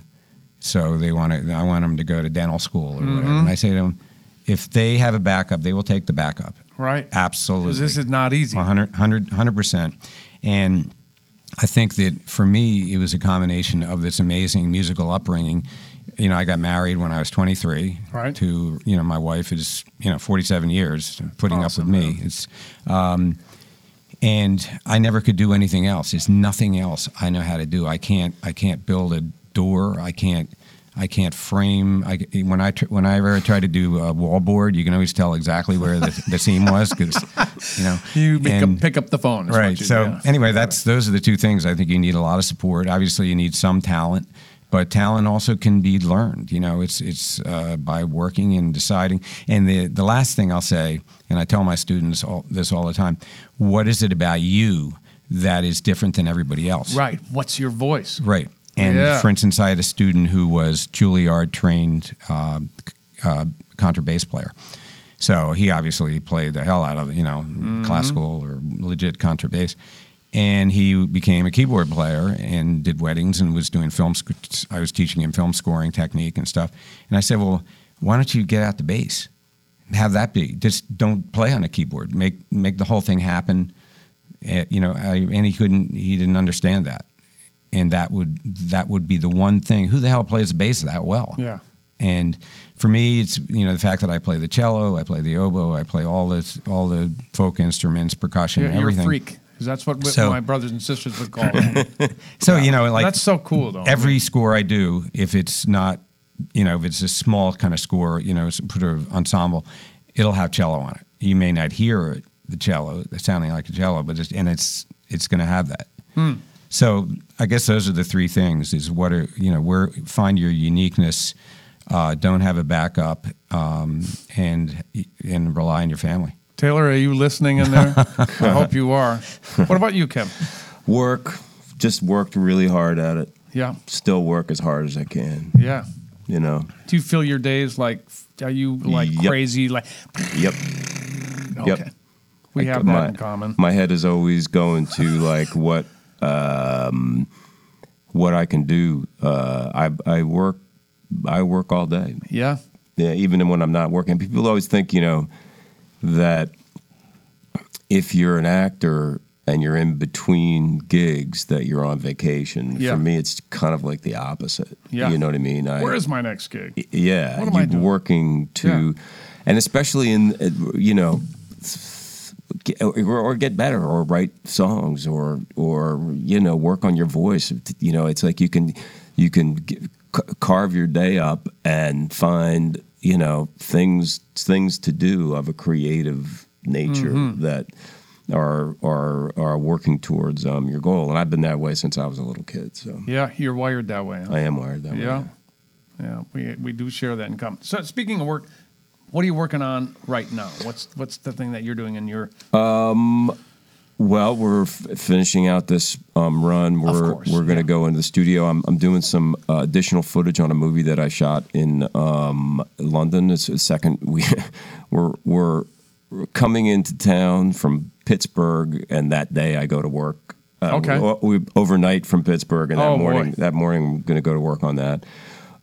So they want to. I want them to go to dental school or whatever. Mm-hmm. And I say to them, if they have a backup, they will take the backup. Right. Absolutely. Because this is not easy. 100 100 percent. And I think that for me, it was a combination of this amazing musical upbringing. You know, I got married when I was 23. Right. To you know, my wife is you know 47 years putting Awesome, up with me. It's, um, and I never could do anything else. There's nothing else I know how to do. I can't. I can't build a door. I can't. I can't frame. I, when I tr- when I ever try to do a wallboard, you can always tell exactly where the, the seam was because you know You pick and- up, pick up the phone. right. So yeah. anyway, that's those are the two things. I think you need a lot of support. Obviously, you need some talent, but talent also can be learned. You know, it's it's uh, by working and deciding. And the the last thing I'll say, and I tell my students all, this all the time: What is it about you that is different than everybody else? right. What's your voice? Right. And Yeah. for instance, I had a student who was Juilliard trained uh, uh, contrabass player. So he obviously played the hell out of you know classical or legit contrabass, and he became a keyboard player and did weddings and was doing film. sc- I was teaching him film scoring technique and stuff. And I said, well, why don't you get out the bass, have that be just don't play on a keyboard, make make the whole thing happen. Eh, you know, I, and he couldn't, he didn't understand that and that would that would be the one thing. Who the hell plays bass that well? Yeah. And for me, it's you know the fact that I play the cello, I play the oboe, I play all this all the folk instruments, percussion, You're, you're a everything. freak. that's what So- my brothers and sisters would call me. So you know, like that's so cool, though. every score I do, if it's not, you know, if it's a small kind of score, you know, sort of ensemble, it'll have cello on it. You may not hear it, the cello sounding like a cello, but it's, and it's it's going to have that. Hmm. So I guess those are the three things: is what are you know, where find your uniqueness, uh, don't have a backup, um, and and rely on your family. Taylor, are you listening in there? I hope you are. What about you, Kim? Work, just worked really hard at it. Yeah. Still work as hard as I can. Yeah. You know. Do you feel your days like? Are you like Yep. crazy? Like, Yep. okay, Yep. we Like, have my, that in common. My head is always going to like what um, what I can do. Uh, I I work I work all day. Yeah. Yeah, even when I'm not working. People always think, you know, that if you're an actor and you're in between gigs, that you're on vacation. Yeah. For me, it's kind of like the opposite. Yeah. You know what I mean? I, Where is my next gig? yeah, What am I doing? working to, Yeah. and especially in uh, you know, or, or get better, or write songs, or or you know, work on your voice. You know, it's like you can you can g- carve your day up and find you know things things to do of a creative nature Mm-hmm. that. Are, are are working towards um, your goal, and I've been that way since I was a little kid. So Yeah, you're wired that way. Huh? I am wired that way. Yeah. Yeah, we we do share that in common. So speaking of work, what are you working on right now? What's what's the thing that you're doing in your Um, Well, we're f- finishing out this um, run. We're course, we're going to yeah. go into the studio. I'm I'm doing some uh, additional footage on a movie that I shot in um, London. It's a second. We we're we're coming into town from Pittsburgh, and that day I go to work. Uh, Okay. We, we overnight from Pittsburgh, and that Oh, boy. morning that morning I'm going to go to work on that.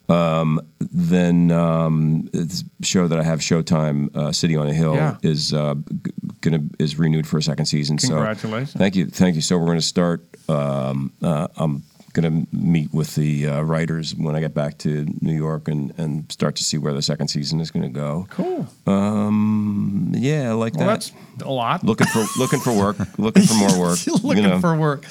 Um, then um, it's a show that I have Showtime, uh, City on a Hill, Yeah. is uh, gonna is renewed for a second season. Congratulations. So thank you, thank you. So we're going to start. Um, uh, I'm going to meet with the uh, writers when I get back to New York and and start to see where the second season is going to go. cool? Um, yeah, I like Well, that. that's a lot. looking for looking for work, looking for more work. looking you know. for work.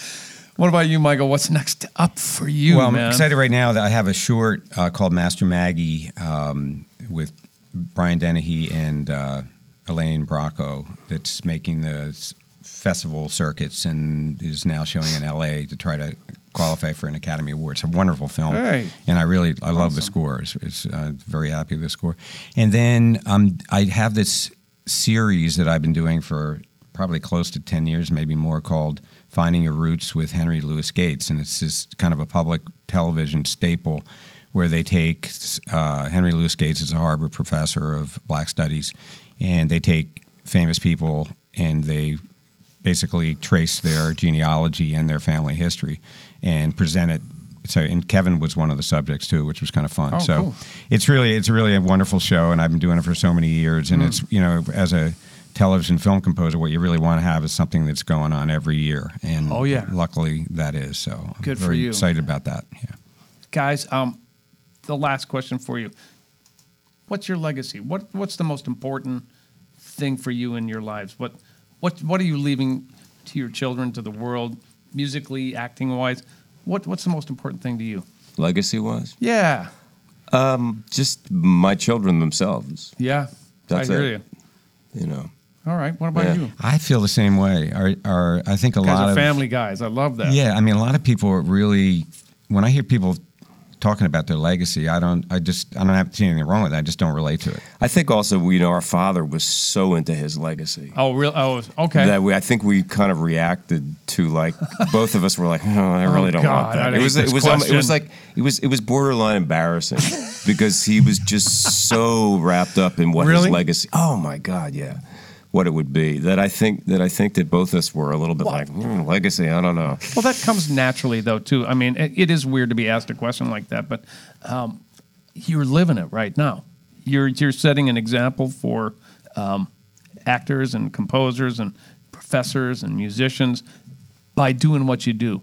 What about you, Michael? What's next up for you, well, I'm excited right now that I have a short uh, called Master Maggie um, with Brian Dennehy and uh, Elaine Bracco that's making the festival circuits and is now showing in LA to try to qualify for an Academy Award. It's a wonderful film, Hey. and I really I love the score. It's, it's uh, very happy with the score. And then um, I have this series that I've been doing for probably close to ten years, maybe more, called Finding Your Roots with Henry Louis Gates, and it's this kind of a public television staple where they take uh, Henry Louis Gates is a Harvard professor of Black Studies, and they take famous people and they basically trace their genealogy and their family history and present it. So, and Kevin was one of the subjects too, which was kind of fun. Oh, so, cool. it's really it's really a wonderful show, and I've been doing it for so many years. And it's you know as a television film composer, what you really want to have is something that's going on every year. And Oh, yeah. luckily that is. So I'm Good for very you. excited about that. Yeah. Guys, um, the last question for you. What's your legacy? What What's the most important thing for you in your lives? What What What are you leaving to your children, to the world, musically, acting wise? What What's the most important thing to you? Legacy wise? Yeah, Um, just my children themselves. yeah, That's I hear it. you. You know, All right, what about Yeah. you? I feel the same way. Our, our, I think a lot of family guys. I love that. Yeah, I mean, a lot of people are really. When I hear people talking about their legacy, I don't. I just. I don't have to see anything wrong with that. I just don't relate to it. I think also you know our father was so into his legacy. Oh, real? Oh, okay. That we, I think we kind of reacted to like both of us were like, no, I really don't Oh, God, want that. I It was, it was, um, it was like, it was, it was borderline embarrassing because he was just so wrapped up in what Really? his legacy. Oh my God, yeah, what it would be. That I think that I think that both of us were a little bit like hmm, legacy. I don't know. Well, that comes naturally, though, too. I mean, it, it is weird to be asked a question like that, but um, you're living it right now. You're you're setting an example for um, actors and composers and professors and musicians by doing what you do,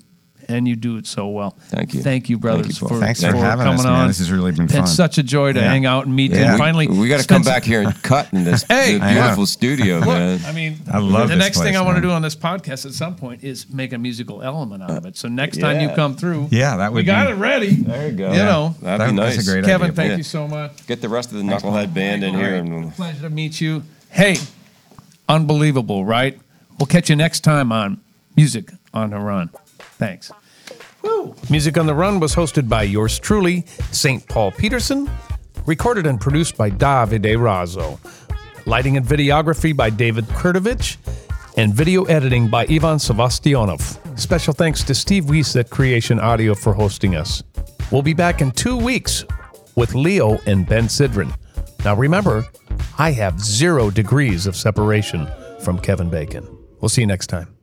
and you do it so well. Thank you. Thank you, brothers, Thank you, for, Thanks for for having coming us, man. on. This has really been fun. It's such a joy to Yeah. hang out and meet Yeah. and We- finally. we got to come back here and cut in this Hey! beautiful studio, man. I mean, I love the this next thing place, I want to do on this podcast at some point is make a musical element out of it. So next time you come through, Yeah, that would we got be- it ready. There you go. You know, that'd That- be nice. that's a great Kevin, idea. thank Yeah. you so much. Get the rest of the knucklehead band in here, and Pleasure to meet you. Hey, unbelievable, right? We'll catch you next time on Music on the Run. Thanks. Music on the Run was hosted by yours truly, St. Paul Peterson, recorded and produced by Davide Razzo, lighting and videography by David Kurtovich, and video editing by Ivan Sevastyanov. Special thanks to Steve Weiss at Creation Audio for hosting us. We'll be back in two weeks with Leo and Ben Sidran. Now remember, I have zero degrees of separation from Kevin Bacon. We'll see you next time.